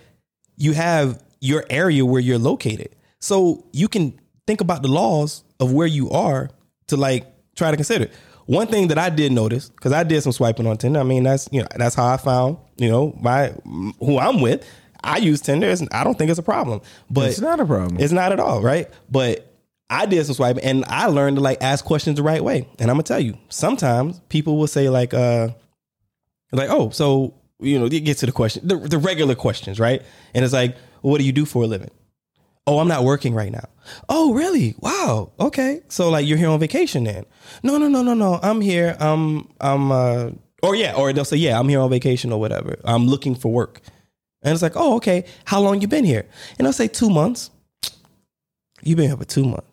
you have your area where you're located, so you can think about the laws of where you are to like try to consider. One thing that I did notice because I did some swiping on Tinder. I mean, that's you know that's how I found you know my who I'm with. I use Tinder. I don't think it's a problem, but It's not a problem. It's not at all, right? But I did some swiping and I learned to like ask questions the right way. And I'm gonna tell you, sometimes people will say like, uh, like, oh, so you know, you get to the question, the, the regular questions, right? And it's like, what do you do for a living? Oh, I'm not working right now. Oh, really? Wow. Okay. So like you're here on vacation then? No, no, no, no, no. I'm here. Um, I'm uh or yeah, or they'll say, Yeah, I'm here on vacation or whatever. I'm looking for work. And it's like, oh, okay. How long you been here? And I'll say two months. You've been here for two months.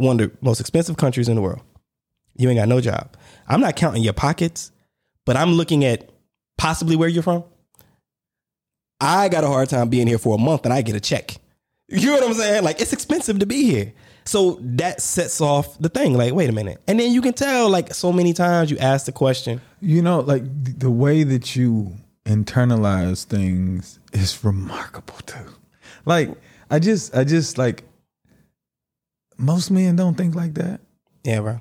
One of the most expensive countries in the world. You ain't got no job. I'm not counting your pockets, but I'm looking at possibly where you're from. I got a hard time being here for a month and I get a check. You know what I'm saying? Like it's expensive to be here. So that sets off the thing. Like, wait a minute. And then you can tell, like, so many times you ask the question. You know, like the way that you internalize things is remarkable too. Like, I just, I just like most men don't think like that. Yeah, bro.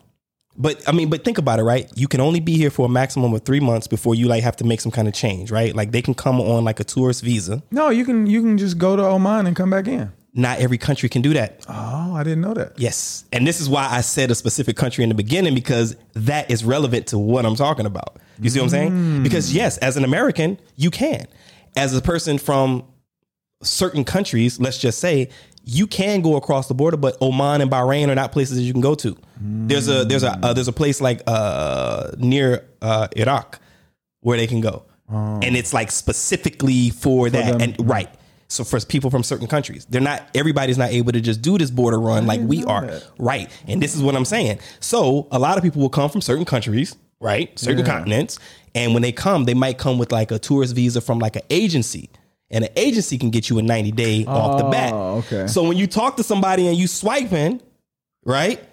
But I mean, but think about it, right? You can only be here for a maximum of three months before you like have to make some kind of change, right? Like they can come on like a tourist visa. No, you can, you can just go to Oman and come back in. Not every country can do that. Oh, I didn't know that. Yes. And this is why I said a specific country in the beginning because that is relevant to what I'm talking about. You see what I'm saying? Mm. Because yes, as an American, you can. As a person from certain countries, let's just say, you can go across the border, but Oman and Bahrain are not places that you can go to. There's a there's a uh, there's a place like uh, near uh, Iraq where they can go, and it's like specifically for, that. them. And right, so for people from certain countries, they're not everybody's not able to just do this border run like we are. that. Right, and this is what I'm saying. So a lot of people will come from certain countries, right, certain Yeah. continents, and when they come, they might come with like a tourist visa from like an agency. And an agency can get you a 90 day off the bat. Oh, okay. So when you talk to somebody and you swiping, right?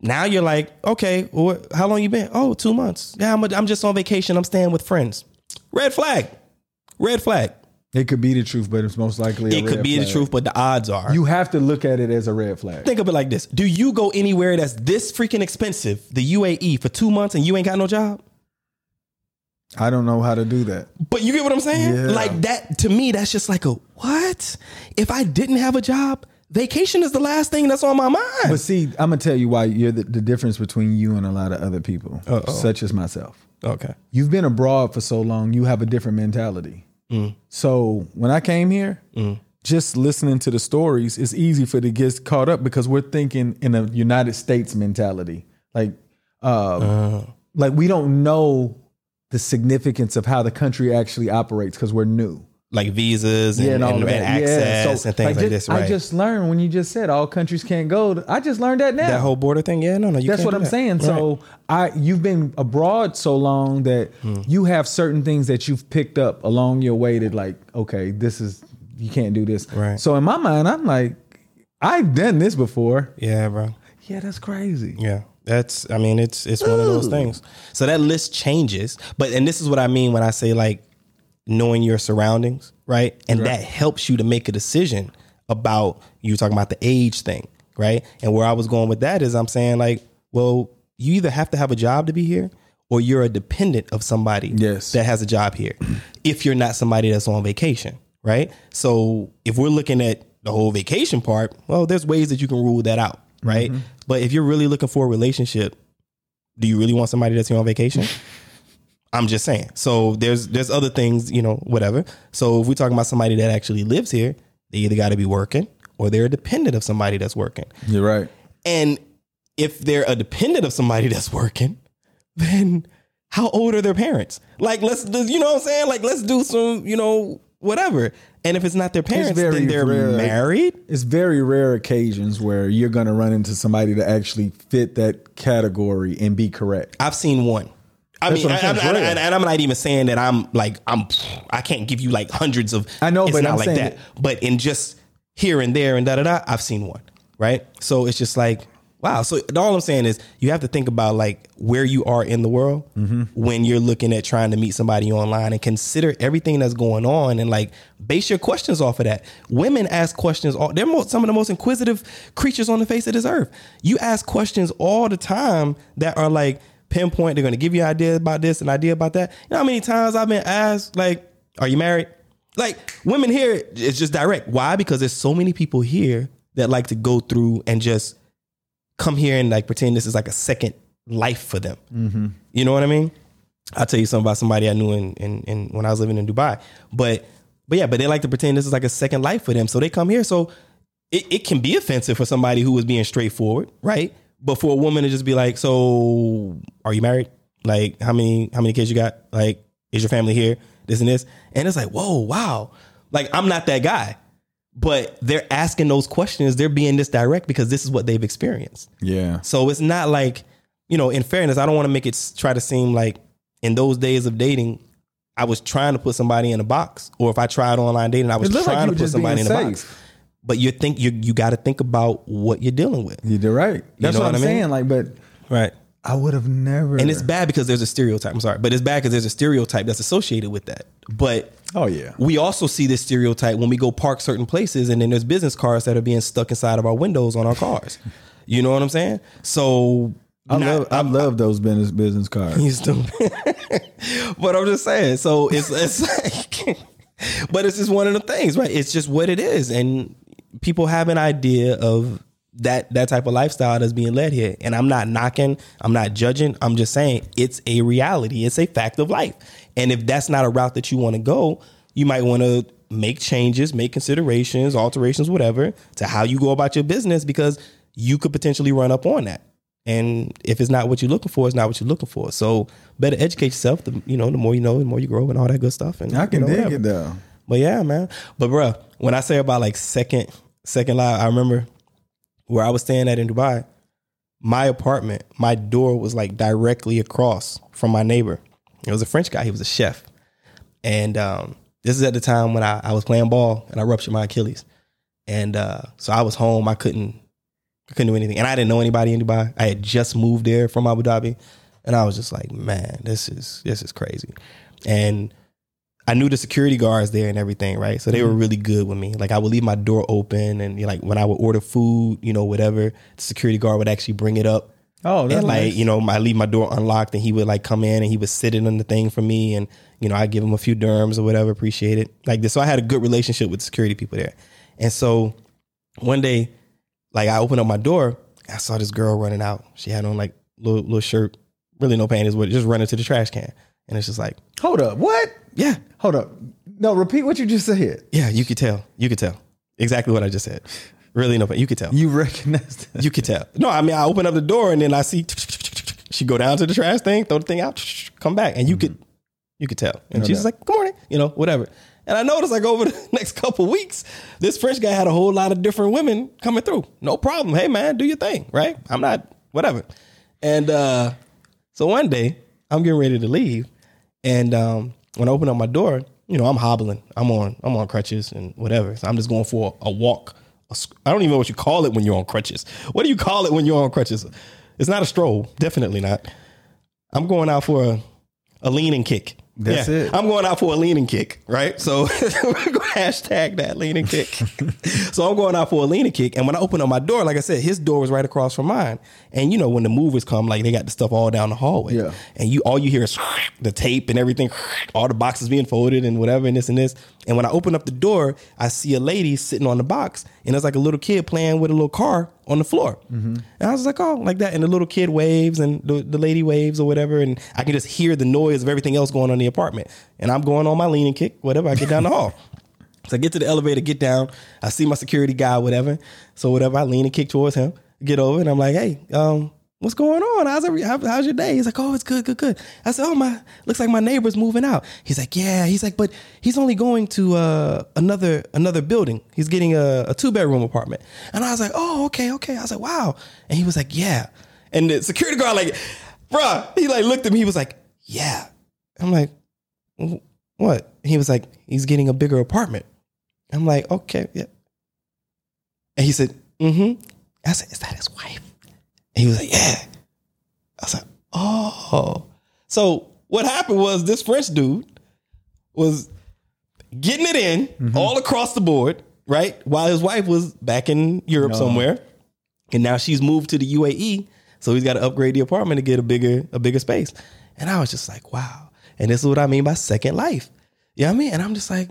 Now you're like, okay, well, how long you been? Oh, two months. Yeah, I'm, I'm just on vacation. I'm staying with friends. Red flag. Red flag. It could be the truth, but it's most likely a It could be the truth, but the odds are. You have to look at it as a red flag. think of it like this: Do you go anywhere that's this freaking expensive, the UAE, for two months and you ain't got no job? I don't know how to do that. But you get what I'm saying? Yeah. Like that to me, that's just like a what? If I didn't have a job, vacation is the last thing that's on my mind. But see, I'm gonna tell you why you're the, the difference between you and a lot of other people, Uh-oh. such as myself. okay. You've been abroad for so long, you have a different mentality. Mm. So when I came here, mm. just listening to the stories, it's easy for to get caught up because we're thinking in a United States mentality. Like, uh, uh-huh. like we don't know the significance of how the country actually operates because we're new. Like visas and, and, and access So, and things like, like, just- this, right? I just learned when you just said all countries can't go. I just learned that now. that whole border thing, yeah, no, no, you That's what I'm that. saying. So I you've been abroad so long that Hmm. you have certain things that you've picked up along your way that like, okay, this is you can't do this. Right. So in my mind, I'm like, I've done this before. yeah, bro. Yeah, that's crazy. Yeah. That's I mean it's it's one of those things. So that list changes, but and this is what I mean when I say like knowing your surroundings, right? And that helps you to make a decision about you talking about the age thing, right? And where I was going with that is I'm saying like, well, you either have to have a job to be here or you're a dependent of somebody Yes. that has a job here. [clears throat] if you're not somebody that's on vacation, right? So if we're looking at the whole vacation part, well, there's ways that you can rule that out, right? Mm-hmm. But if you're really looking for a relationship, do you really want somebody that's here on vacation? [laughs] I'm just saying. So there's there's other things, you know, whatever. So if we're talking about somebody that actually lives here, they either got to be working or they're dependent of somebody that's working. You're right. And if they're a dependent of somebody that's working, then how old are their parents? Like, let's do, you know what I'm saying? Like, let's do some, you know, whatever. And if it's not their parents, very then they're rare. married. It's very rare occasions where you're gonna run into somebody to actually fit that category and be correct. I've seen one. I That's mean, I'm I, I- it's and, I'm not even saying that I'm like I'm. I can't give you like hundreds of. I know, it's but not I'm like that. that- But in just here and there and da da da, I've seen one. Right. So it's just like wow. So all I'm saying is you have to think about like where you are in the world Mm-hmm. when you're looking at trying to meet somebody online and consider everything that's going on and like base your questions off of that. Women ask questions. All they're mo- some of the most inquisitive creatures on the face of this earth. You ask questions all the time that are like pinpoint. They're going to give you ideas about this and idea about that. You know how many times I've been asked like, "Are you married?" Like women here, it's just direct. Why? Because there's so many people here that like to go through and just come here and like pretend this is like a second life for them. You know what I mean? I'll tell you something about somebody I knew in, in, in when I was living in Dubai. But but yeah, but they like to pretend this is like a second life for them. So they come here. So it, it can be offensive for somebody who was being straightforward, right? But for a woman to just be like, "So, are you married? Like, how many how many kids you got? Like, is your family here? This and this?" And it's like, "Whoa, wow!" Like, I'm not that guy, but they're asking those questions. They're being this direct because this is what they've experienced. Yeah. So it's not like, you know, in fairness, I don't want to make it try to seem like in those days of dating, I was trying to put somebody in a box, or if I tried online dating, I was It looked like trying to put somebody in a box. But you think you you got to think about what you're dealing with, You're right. That's know what, what I'm I mean? saying. Like, but right? I would have never. And it's bad because there's a stereotype. I'm sorry, but it's bad because there's a stereotype that's associated with that. But Oh yeah. we also see this stereotype when we go park certain places, and then there's business cars that are being stuck inside of our windows on our cars. [laughs] you know what I'm saying? So I not- love I love those business business cards. You stupid. [laughs] but I'm just saying. So it's it's [laughs] like, but it's just one of the things, right? It's just what it is, and people have an idea of that that type of lifestyle that's being led here. And I'm not knocking. I'm not judging. I'm just saying it's a reality. It's a fact of life. And if that's not a route that you want to go, you might want to make changes, make considerations, alterations, whatever, to how you go about your business because you could potentially run up on that. And if it's not what you're looking for, it's not what you're looking for. So better educate yourself. The you know, the more you know, the more you grow, and all that good stuff. And I can you know, dig whatever. it though. But yeah, man. But bruh, when I say about like second second live, I remember where I was staying at in Dubai. My apartment, my door was like directly across from my neighbor. It was a French guy. He was a chef, and um, this is at the time when I, I was playing ball and I ruptured my Achilles, and uh, so I was home. I couldn't I couldn't do anything, and I didn't know anybody in Dubai. I had just moved there from Abu Dhabi, and I was just like, man, this is this is crazy, and I knew the security guards there and everything, right? So they were really good with me. Like I would leave my door open, and like when I would order food, you know, whatever, the security guard would actually bring it up. Oh, that's and like nice. you know, I leave my door unlocked, and he would like come in and he would sit it on the thing for me, and you know, I give him a few dirhams or whatever, appreciate it. Like this, so I had a good relationship with security people there. And so one day, like I opened up my door, I saw this girl running out. She had on like little little shirt, really no panties, but just running to the trash can, and it's just like, Hold up. What? yeah, Hold up. No, repeat what you just said. yeah, you could tell. You could tell. Exactly what I just said. Really no, you could tell. You recognize that. You could tell. No, I mean I open up the door and then I see she go down to the trash thing, throw the thing out, come back, and you could you could tell. And No she's doubt. like, "Good morning," you know, whatever. And I noticed like over [laughs] the next couple weeks, this French guy had a whole lot of different women coming through. No problem. Hey man, do your thing, right? I'm not whatever. And uh so one day I'm getting ready to leave, and um, when I open up my door, you know I'm hobbling. I'm on I'm on crutches and whatever. So I'm just going for a walk. I don't even know what you call it when you're on crutches. What do you call it when you're on crutches? It's not a stroll. Definitely not. I'm going out for a, a leaning kick. That's it. I'm going out for a leaning kick, right? So we're going to hashtag that leaning kick. [laughs] so I'm going out for a leaning kick. And when I open up my door, like I said, his door was right across from mine. And you know, when the movers come, like they got the stuff all down the hallway. Yeah. And you all you hear is [laughs] the tape and everything, [laughs] all the boxes being folded and whatever and this and this. And when I open up the door, I see a lady sitting on the box and it's like a little kid playing with a little car on the floor. And I was like, oh, like that. And the little kid waves and the, the lady waves or whatever. And I can just hear the noise of everything else going on in the apartment. And I'm going on my leaning kick, whatever. I get down the hall. So I get to the elevator, get down. I see my security guy, whatever. So whatever, I lean and kick towards him. Get over, and I'm like, "Hey, um, what's going on? How's every, how, how's your day?" He's like, "Oh, it's good, good, good." I said, "Oh my, looks like my neighbor's moving out." He's like, "Yeah." He's like, "But he's only going to uh, another another building. He's getting a, a two bedroom apartment." And I was like, "Oh, okay, okay." I was like, "Wow." And he was like, "Yeah." And the security guard like, "Bruh," he like looked at me. He was like, "Yeah." I'm like, "Wh- "What?" He was like, "He's getting a bigger apartment." I'm like, okay, yeah. And he said, mm-hmm. I said, is that his wife? And he was like, yeah. I was like, oh. So what happened was this French dude was getting it in mm-hmm. all across the board, right? While his wife was back in Europe somewhere. And now she's moved to the UAE. So he's got to upgrade the apartment to get a bigger, a bigger space. And I was just like, wow. And this is what I mean by second life. You know what I mean? And I'm just like,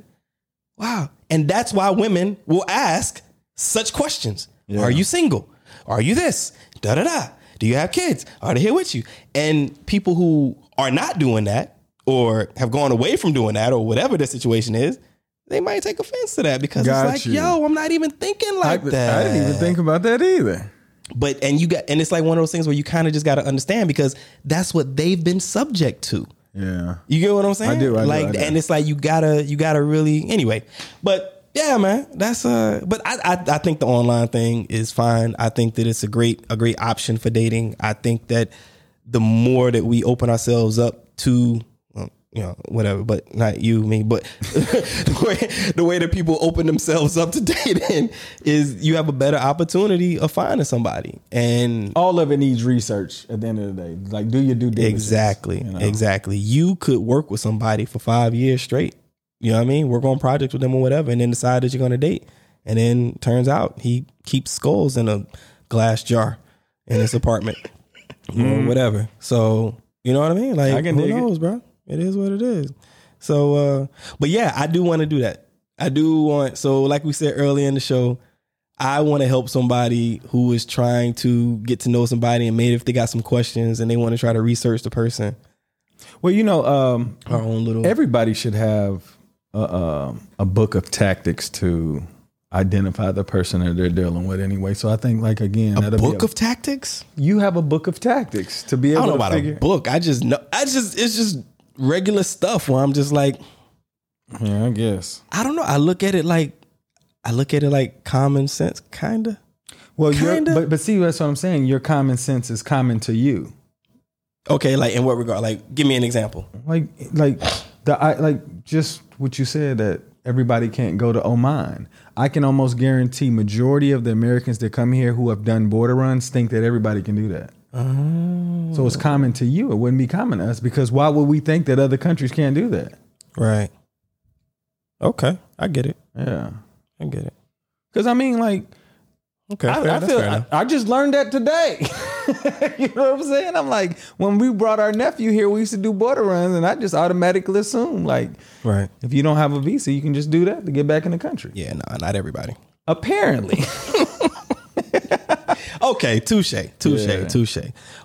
Wow. And that's why women will ask such questions. Are you single? Are you this? Da da da. Do you have kids? Are they here with you? And people who are not doing that or have gone away from doing that or whatever the situation is, they might take offense to that because Got it's like, you. yo, I'm not even thinking like I, that. I didn't even think about that either. But and you got and it's like one of those things where you kind of just got to understand because that's what they've been subject to. Yeah. You get what I'm saying? I do, I do, like, I do. and it's like you gotta, you gotta really. Anyway, but yeah, man, that's uh. But I, I, I think the online thing is fine. I think that it's a great, a great option for dating. I think that the more that we open ourselves up to. well, You know, whatever, but not you, me, but [laughs] the way the way that people open themselves up to [laughs] dating is you have a better opportunity of finding somebody, and All of it needs research at the end of the day. Like, do your due diligence. Exactly. you know? Exactly. You could work with somebody for five years straight. You know what I mean? Work on projects with them or whatever, and then decide that you're gonna date. And then turns out he keeps skulls in a glass jar in his apartment. [laughs] or whatever. So you know what I mean? Like. I can who dig it. knows, bro? It is what it is. So uh but yeah, I do want to do that. I do want so like we said earlier in the show, I want to help somebody who is trying to get to know somebody and maybe if they got some questions and they want to try to research the person. Well, you know, um, Our own little everybody should have a, a book of tactics to identify the person that they're dealing with anyway. So I think, like again, a book of tactics. you have a book of tactics to be able. To. I don't know about figure. a book. I just know. I just it's just regular stuff where I'm just like Yeah, I guess. I don't know. I look at it like I look at it like common sense, kinda. Well, you're, Kinda. but but see, that's what I'm saying. Your common sense is common to you. Okay, like in what regard? Like, give me an example. Like like the I like just what you said that everybody can't go to Oman. I can almost guarantee majority of the Americans that come here who have done border runs think that everybody can do that. So it's common to you. It wouldn't be common to us because why would we think that other countries can't do that? Right. Okay, I get it. Yeah. I get it. Because I mean, like, Okay, I, fair, I feel fair I. I just learned that today. [laughs] you know what I'm saying? I'm like, when we brought our nephew here, we used to do border runs, and I just automatically assume like, right. if you don't have a visa, you can just do that to get back in the country. Yeah, no, not everybody. Apparently, [laughs] Okay, touche, touche, Yeah. touche.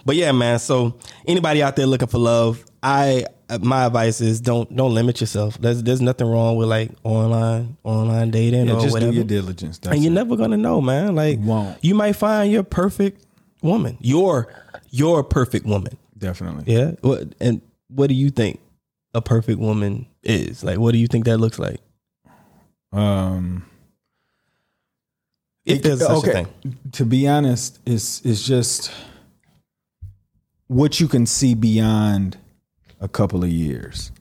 But yeah, man. So anybody out there looking for love, I uh, my advice is don't don't limit yourself. There's there's nothing wrong with like online online dating yeah, or just whatever. do your diligence. That's and you're it. never gonna know, man. Like you, won't. you might find your perfect woman, your your perfect woman. definitely. Yeah. What and what do you think a perfect woman is? Like, what do you think that looks like? Um, If there's such a thing. To be honest, it's it's just what you can see beyond a couple of years.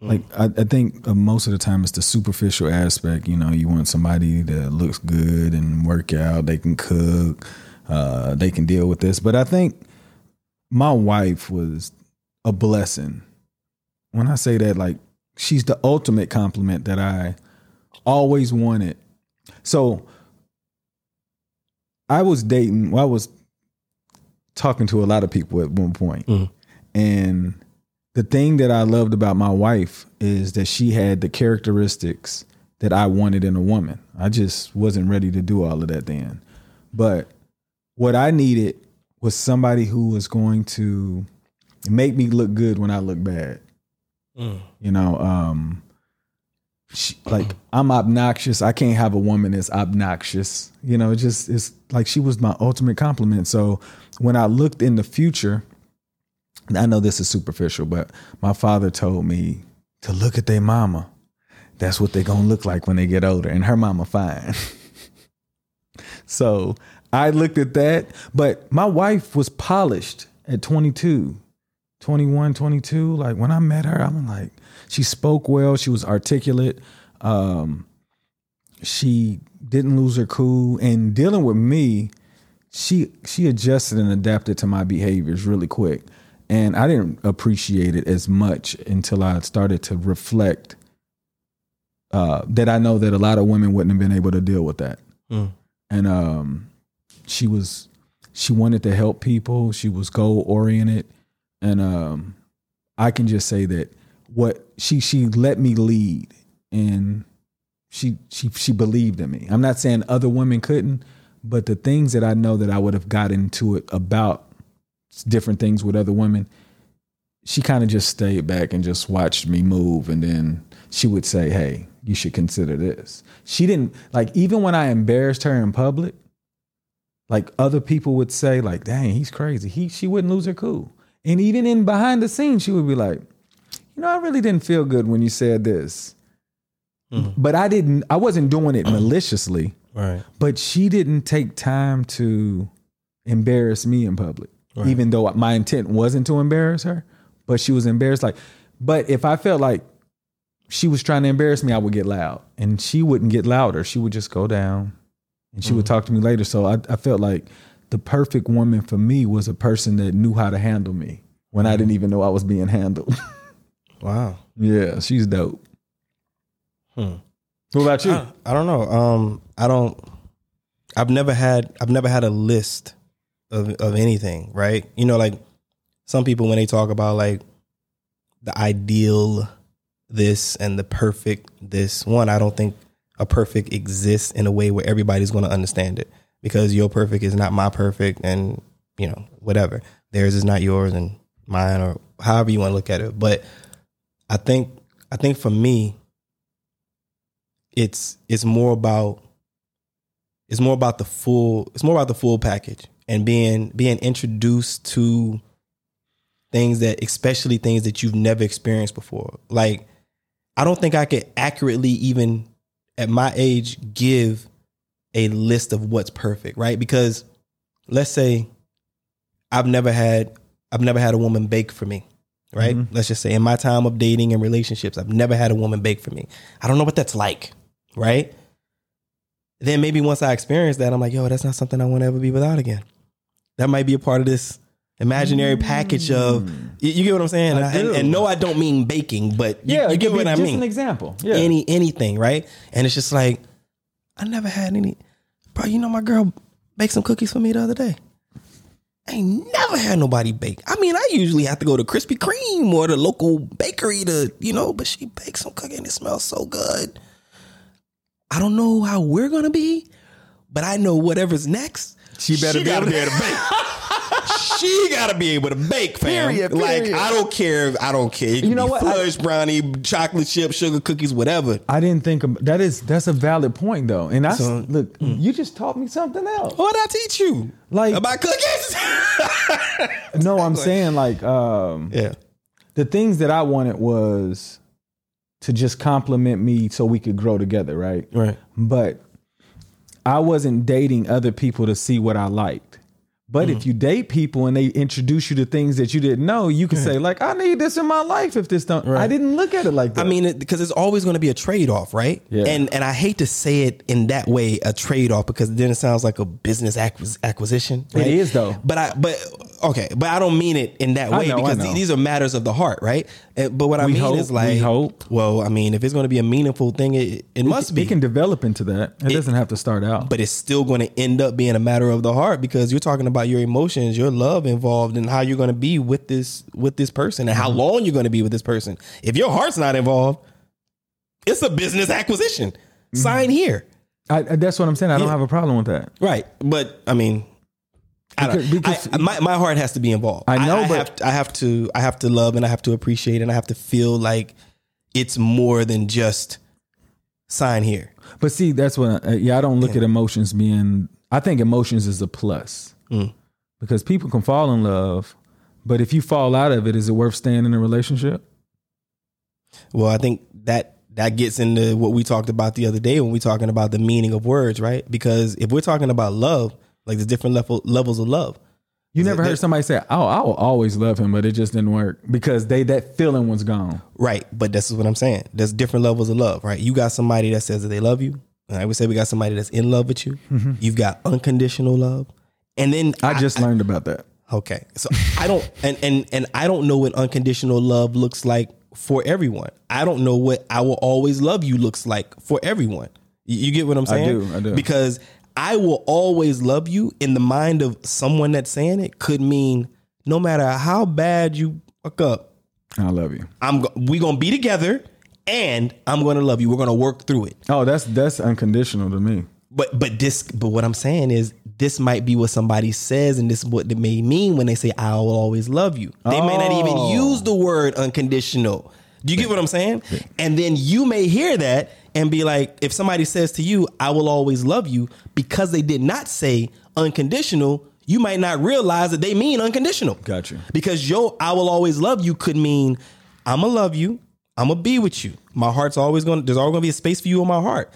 Like I, I think uh, most of the time it's the superficial aspect. You know, you want somebody that looks good and work out. They can cook. Uh, they can deal with this. But I think my wife was a blessing. When I say that, like she's the ultimate compliment that I always wanted. So I was dating. Well, I was talking to a lot of people at one point. Mhm. and the thing that I loved about my wife is that she had the characteristics that I wanted in a woman. I just wasn't ready to do all of that then, but what I needed was somebody who was going to make me look good when I look bad. Mm. You know, um, she, like I'm obnoxious. I can't have a woman that's obnoxious. You know, it just it's like she was my ultimate compliment. So when I looked in the future, I know this is superficial, but my father told me to look at their mama. That's what they're gonna look like when they get older, and her mama fine. [laughs] so I looked at that, but my wife was polished at 22. 21, 22. Like when I met her, I'm like, she spoke well. She was articulate. Um, she didn't lose her cool. And dealing with me, she she adjusted and adapted to my behaviors really quick. And I didn't appreciate it as much until I started to reflect uh, that I know that a lot of women wouldn't have been able to deal with that. Mm. And um, she was she wanted to help people. She was goal oriented and um I can just say that what she she let me lead and she she she believed in me. I'm not saying other women couldn't, but the things that I know that I would have got into it about different things with other women, she kind of just stayed back and just watched me move and then she would say, "Hey, you should consider this." She didn't like even when I embarrassed her in public. Like other people would say, like, "Dang, he's crazy." He she wouldn't lose her cool, and even in behind the scenes, she would be like, "You know, I really didn't feel good when you said this." Hmm. But I didn't. I wasn't doing it [clears throat] maliciously. Right. But she didn't take time to embarrass me in public, even though my intent wasn't to embarrass her. But she was embarrassed. Like, but if I felt like she was trying to embarrass me, I would get loud, and she wouldn't get louder. She would just go down, and she would talk to me later. So I, I felt like the perfect woman for me was a person that knew how to handle me when I didn't even know I was being handled. [laughs] Wow. yeah, she's dope. Hmm. What about you? I, I don't know. Um, I don't. I've never had. I've never had a list of of anything. Right. You know, like some people when they talk about like the ideal this and the perfect this one. I don't think a perfect exists in a way where everybody's going to understand it because your perfect is not my perfect, and you know whatever theirs is not yours and mine or however you want to look at it. But I think I think for me, it's it's more about it's more about the full it's more about the full package and being being introduced to things that especially things that you've never experienced before. Like i don't think i could accurately even at my age give a list of what's perfect right? Because let's say i've never had i've never had a woman bake for me right? Mm-hmm. Let's just say in my time of dating and relationships i've never had a woman bake for me. I don't know what that's like right? Then maybe once I experience that, I'm like, yo, that's not something I want to ever be without again. That might be a part of this imaginary mm. package of you, you get what I'm saying? I And, and, no, I don't mean baking, but you, yeah, you get what I just mean. an example. Yeah. Any anything, right? And it's just like, I never had any bro, you know my girl baked some cookies for me the other day. I ain't never had nobody bake. I mean, I usually have to go to Krispy Kreme or the local bakery to, you know, but she baked some cookie and it smells so good. I don't know how we're gonna be, but I know whatever's next. She better be able to- bake. [laughs] she gotta be able to bake, fam. Period, Like period. I don't care. I don't care. It You know be what? I- Fudge brownie, chocolate chip, sugar cookies, whatever. I didn't think of that is that's a valid point though. And I So- look, you just taught me something else. What did I teach you? Like- about cookies? [laughs] No, I'm [laughs] saying like um yeah. the things that I wanted was to just compliment me so we could grow together, right? Right. But I wasn't dating other people to see what I liked. But Mm-hmm. if you date people and they introduce you to things that you didn't know, you can say like, "I need this in my life." If this don't, I didn't look at it like that. I mean, it, because it's always going to be a trade off, right? Yeah. And and I hate to say it in that way, a trade off, because then it sounds like a business acquis- acquisition. It right? is, though. But I but okay, but I don't mean it in that I way know, because know. these are matters of the heart, right? Uh, But what I We mean hope, is like, we hope. well, I mean, if it's going to be a meaningful thing, it, it must be. it can develop into that. It, doesn't have to start out. but it's still going to end up being a matter of the heart because you're talking about your emotions, your love involved, and how you're going to be with this with this person, and how Mm-hmm. long you're going to be with this person. If your heart's not involved, it's a business acquisition. Mm-hmm. Sign here, I, that's what I'm saying. I don't Yeah. have a problem with that. right? But I mean, I don't. Because- because- I- my my heart has to be involved. I know, I, but- have, I have to I have to love and I have to appreciate and I have to feel like it's more than just sign here. But see, that's what. I, yeah, I don't look at emotions being. I think emotions is a plus Mm. because people can fall in love, but if you fall out of it, is it worth staying in a relationship? Well, I think that that gets into what we talked about the other day when we talking about the meaning of words, right? Because if we're talking about love, like there's different level levels of love. You never heard somebody say, "Oh, I will always love him," but it just didn't work because they that feeling was gone. Right. But this is what I'm saying. There's different levels of love, right? You got somebody that says that they love you. And I would say we got somebody that's in love with you. You've got unconditional love. And then Mm-hmm. I just learned about that. Okay. So I don't and and and I don't know what unconditional love looks like for everyone. I don't know what I will always love you looks like for everyone. You, you get what I'm saying? I do, I do. Because I will always love you in the mind of someone that's saying it could mean no matter how bad you fuck up, I love you. I'm we going to be together and I'm going to love you. We're going to work through it. Oh, that's that's unconditional to me. But but this but what I'm saying is this might be what somebody says and this is what they may mean when they say I will always love you. They may not even Oh. use the word unconditional. Do you get what I'm saying? And then you may hear that and be like, if somebody says to you, I will always love you, because they did not say unconditional, you might not realize that they mean unconditional. Gotcha. Because yo, I will always love you could mean I'm gonna love you, I'm gonna be with you. My heart's always gonna, there's always gonna be a space for you in my heart.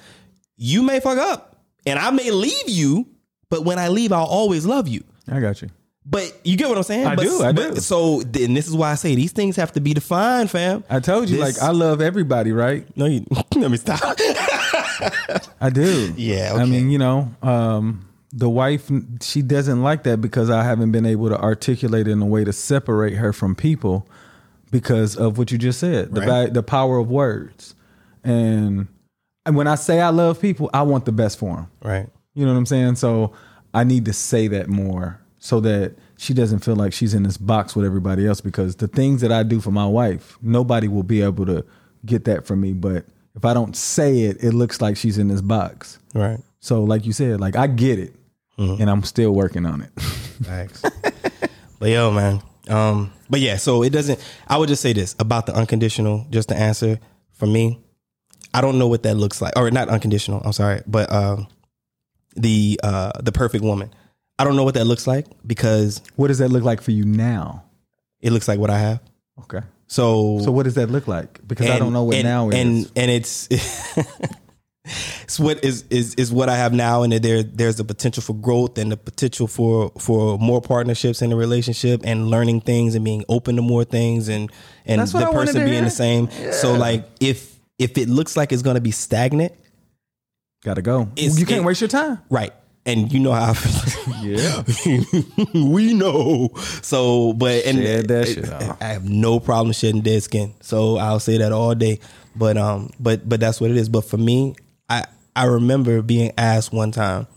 You may fuck up and I may leave you, but when I leave, I'll always love you. I got you. But you get what I'm saying? I But- do, I but- do. So, and this is why I say these things have to be defined, fam. I told you, This- like, I love everybody, right? No, you, [laughs] let me stop. I do. [laughs] Yeah, I mean, you know, um, the wife, she doesn't like that because I haven't been able to articulate it in a way to separate her from people because of what you just said, the Right. val- the power of words. And, and when I say I love people, I want the best for them. right. You know what I'm saying? So I need to say that more so that she doesn't feel like she's in this box with everybody else because the things that I do for my wife, nobody will be able to get that from me. But if I don't say it, it looks like she's in this box. Right. So like you said, like I get it and I'm still working on it. Thanks. [laughs] but yo, man. Um, but yeah, so it doesn't I would just say this about the unconditional, just to answer for me. I don't know what that looks like. Or not unconditional, I'm sorry, but um the uh the perfect woman. I don't know what that looks like because what does that look like for you now? it looks like what I have. Okay. So So what does that look like? Because I don't know what and, now is. and and it's [laughs] it's what is is is what I have now, and that there there's the potential for growth and the potential for for more partnerships in the relationship and learning things and being open to more things and and That's what the I wanted person to being hear. the same. So like if if it looks like it's gonna be stagnant, Gotta go. It's- you can't it- waste your time. right? And you know how I feel. Yeah. [laughs] we know. So, but and Shed that shit. I have no problem shedding dead skin. So I'll say that all day. But um, but but that's what it is. But for me, I I remember being asked one time,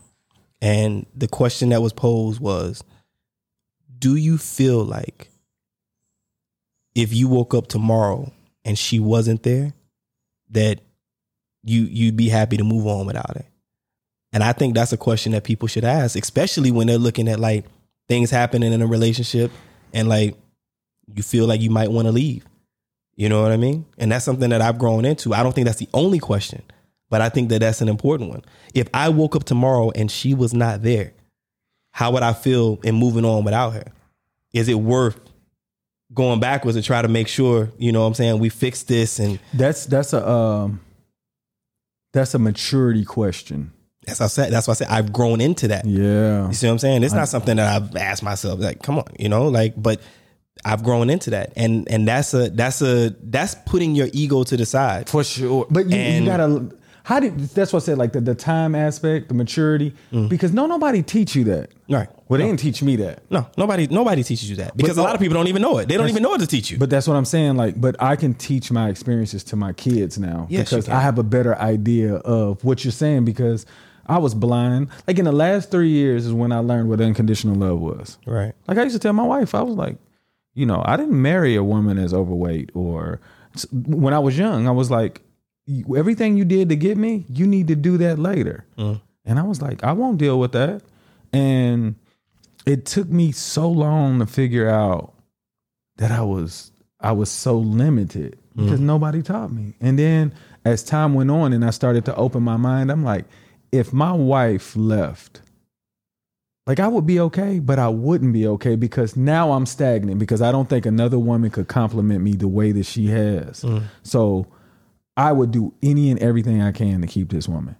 and the question that was posed was, "Do you feel like if you woke up tomorrow and she wasn't there, that you you'd be happy to move on without it?" And I think that's a question that people should ask, especially when they're looking at like things happening in a relationship and like you feel like you might want to leave. You know what I mean? And that's something that I've grown into. I don't think that's the only question, but I think that that's an important one. If I woke up tomorrow and she was not there, how would I feel in moving on without her? Is it worth going backwards to try to make sure, you know what I'm saying, we fix this and That's that's a um that's a maturity question. that's I said that's why I said I've grown into that. Yeah. You see what I'm saying? It's not something that I've asked myself. Like, come on, you know, like, but I've grown into that, and and that's a that's a that's putting your ego to the side. For sure. But you, you gotta how did that's what I said, like the, the time aspect, the maturity. Mm-hmm. Because no nobody teach you that. Right? Well, they didn't teach me that. No, nobody nobody teaches you that because a lot of people don't even know it. They don't even know what to teach you. But that's what I'm saying. Like, but I can teach my experiences to my kids now Yes, because. I have a better idea of what you're saying because I was blind. Like in the last three years is when I learned what unconditional love was. right? Like I used to tell my wife, I was like, you know, I didn't marry a woman as overweight or when I was young, I was like, "You- everything you did to get me, you need to do that later. Mm. And I was like, I won't deal with that. And it took me so long to figure out that I was I was so limited mm. because nobody taught me. And then as time went on and I started to open my mind, I'm like, if my wife left, like I would be okay, but I wouldn't be okay because now I'm stagnant because I don't think another woman could compliment me the way that she has. Mm. So I would do any and everything I can to keep this woman.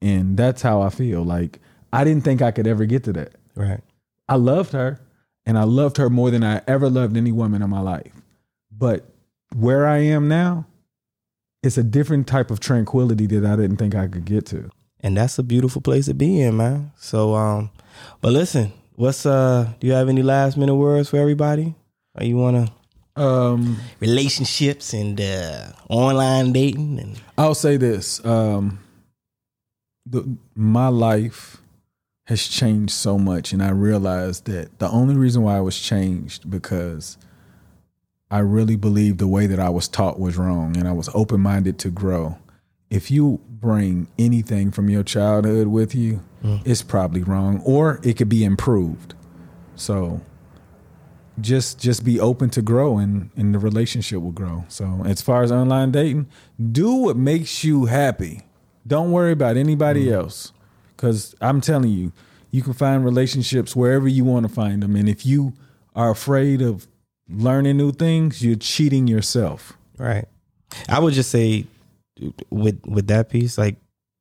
And that's how I feel. Like I didn't think I could ever get to that. Right. I loved her and I loved her more than I ever loved any woman in my life. But where I am now, it's a different type of tranquility that I didn't think I could get to. And that's a beautiful place to be in, man. So, um, but listen, what's uh? Do you have any last minute words for everybody? Or you want to Um, relationships and uh, online dating and I'll say this: um, the, my life has changed so much, and I realized that the only reason why I was changed because I really believed the way that I was taught was wrong, and I was open minded to grow. If you bring anything from your childhood with you, it's probably wrong, or it could be improved. So just just be open to grow and and the relationship will grow. So as far as online dating, do what makes you happy. Don't worry about anybody Mm. else. Cause I'm telling you, you can find relationships wherever you want to find them. And if you are afraid of learning new things, you're cheating yourself. Right. I would just say with with that piece, like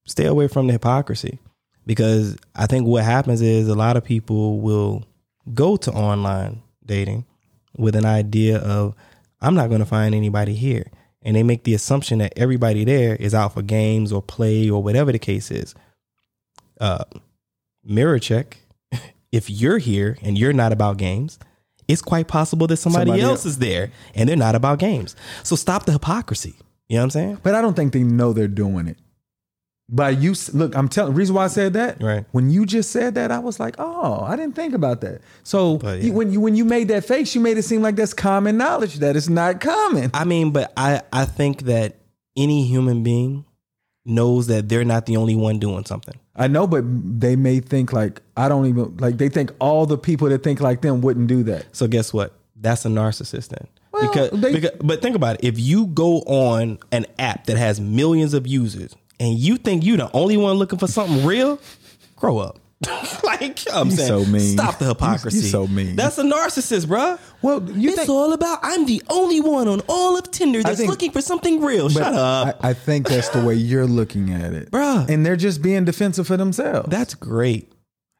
stay away from the hypocrisy. Because I think what happens is a lot of people will go to online dating with an idea of I'm not going to find anybody here. And they make the assumption that everybody there is out for games or play or whatever the case is. Uh mirror check. [laughs] If you're here and you're not about games, it's quite possible that somebody, Somebody else else. is there and they're not about games. So stop the hypocrisy. You know what I'm saying? But I don't think they know they're doing it. By you, look, I'm telling. Reason why I said that, Right. When you just said that, I was like, oh, I didn't think about that. So you- yeah. when you when you made that face, you made it seem like that's common knowledge that it's not common. I mean, but I I think that any human being knows that they're not the only one doing something. I know, but they may think like I don't even like. They think all the people that think like them wouldn't do that. So guess what? That's a narcissist then. Well, because, they- because but think about it. If you go on an app that has millions of users and you think you the only one looking for something real, grow up. [laughs] like I'm saying, so mean. stop the [laughs] You- you hypocrisy. so mean. That's a narcissist, bruh. Well, you it's think- all about I'm the only one on all of Tinder that's think- looking for something real. Shut up. I, I think that's the way you're looking at it, Bruh. And they're just being defensive for themselves. that's great.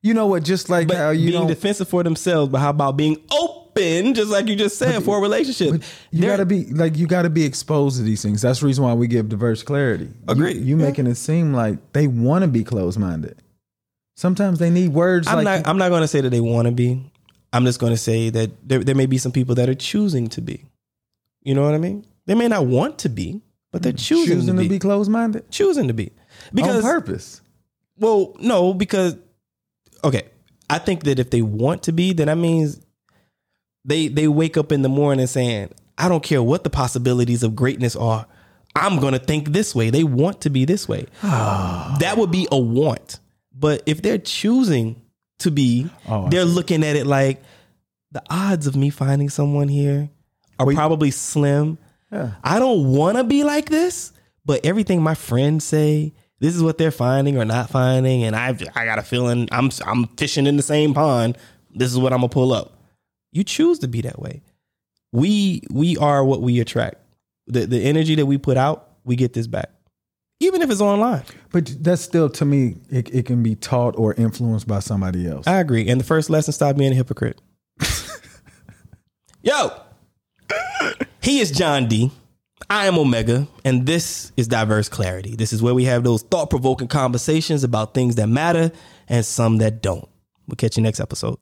you know what? Just like But how you being defensive for themselves, but how about being open, just like you just said, for a relationship? You There- gotta be like you gotta be exposed to these things. That's the reason why we give diverse clarity. You- Agreed. You, making it seem like they want to be closed minded. Sometimes they need words I'm like not. I'm not going to say that they want to be. I'm just going to say that there, there may be some people that are choosing to be. You know what I mean? They may not want to be, but they're choosing, choosing to, be. closed minded choosing to be on because purpose. well, no, because okay, I think that if they want to be, then that means they they wake up in the morning saying, "I don't care what the possibilities of greatness are. I'm going to think this way." They want to be this way. [sighs] that would be a want. But if they're choosing to be, Oh, they're looking at it like the odds of me finding someone here are probably slim. Yeah. I don't want to be like this, but everything my friends say, this is what they're finding or not finding, and I've I got a feeling I'm I'm fishing in the same pond. This is what I'm gonna pull up. You choose to be that way. We we are what we attract. The the energy that we put out, we get this back, even if it's online. But that's still to me, it, it can be taught or influenced by somebody else. I agree. And the first lesson, stop being a hypocrite. [laughs] Yo, he is John D. I am OMEHGA, and this is Diverse Clarity. This is where we have those thought provoking conversations about things that matter and some that don't. We'll catch you next episode.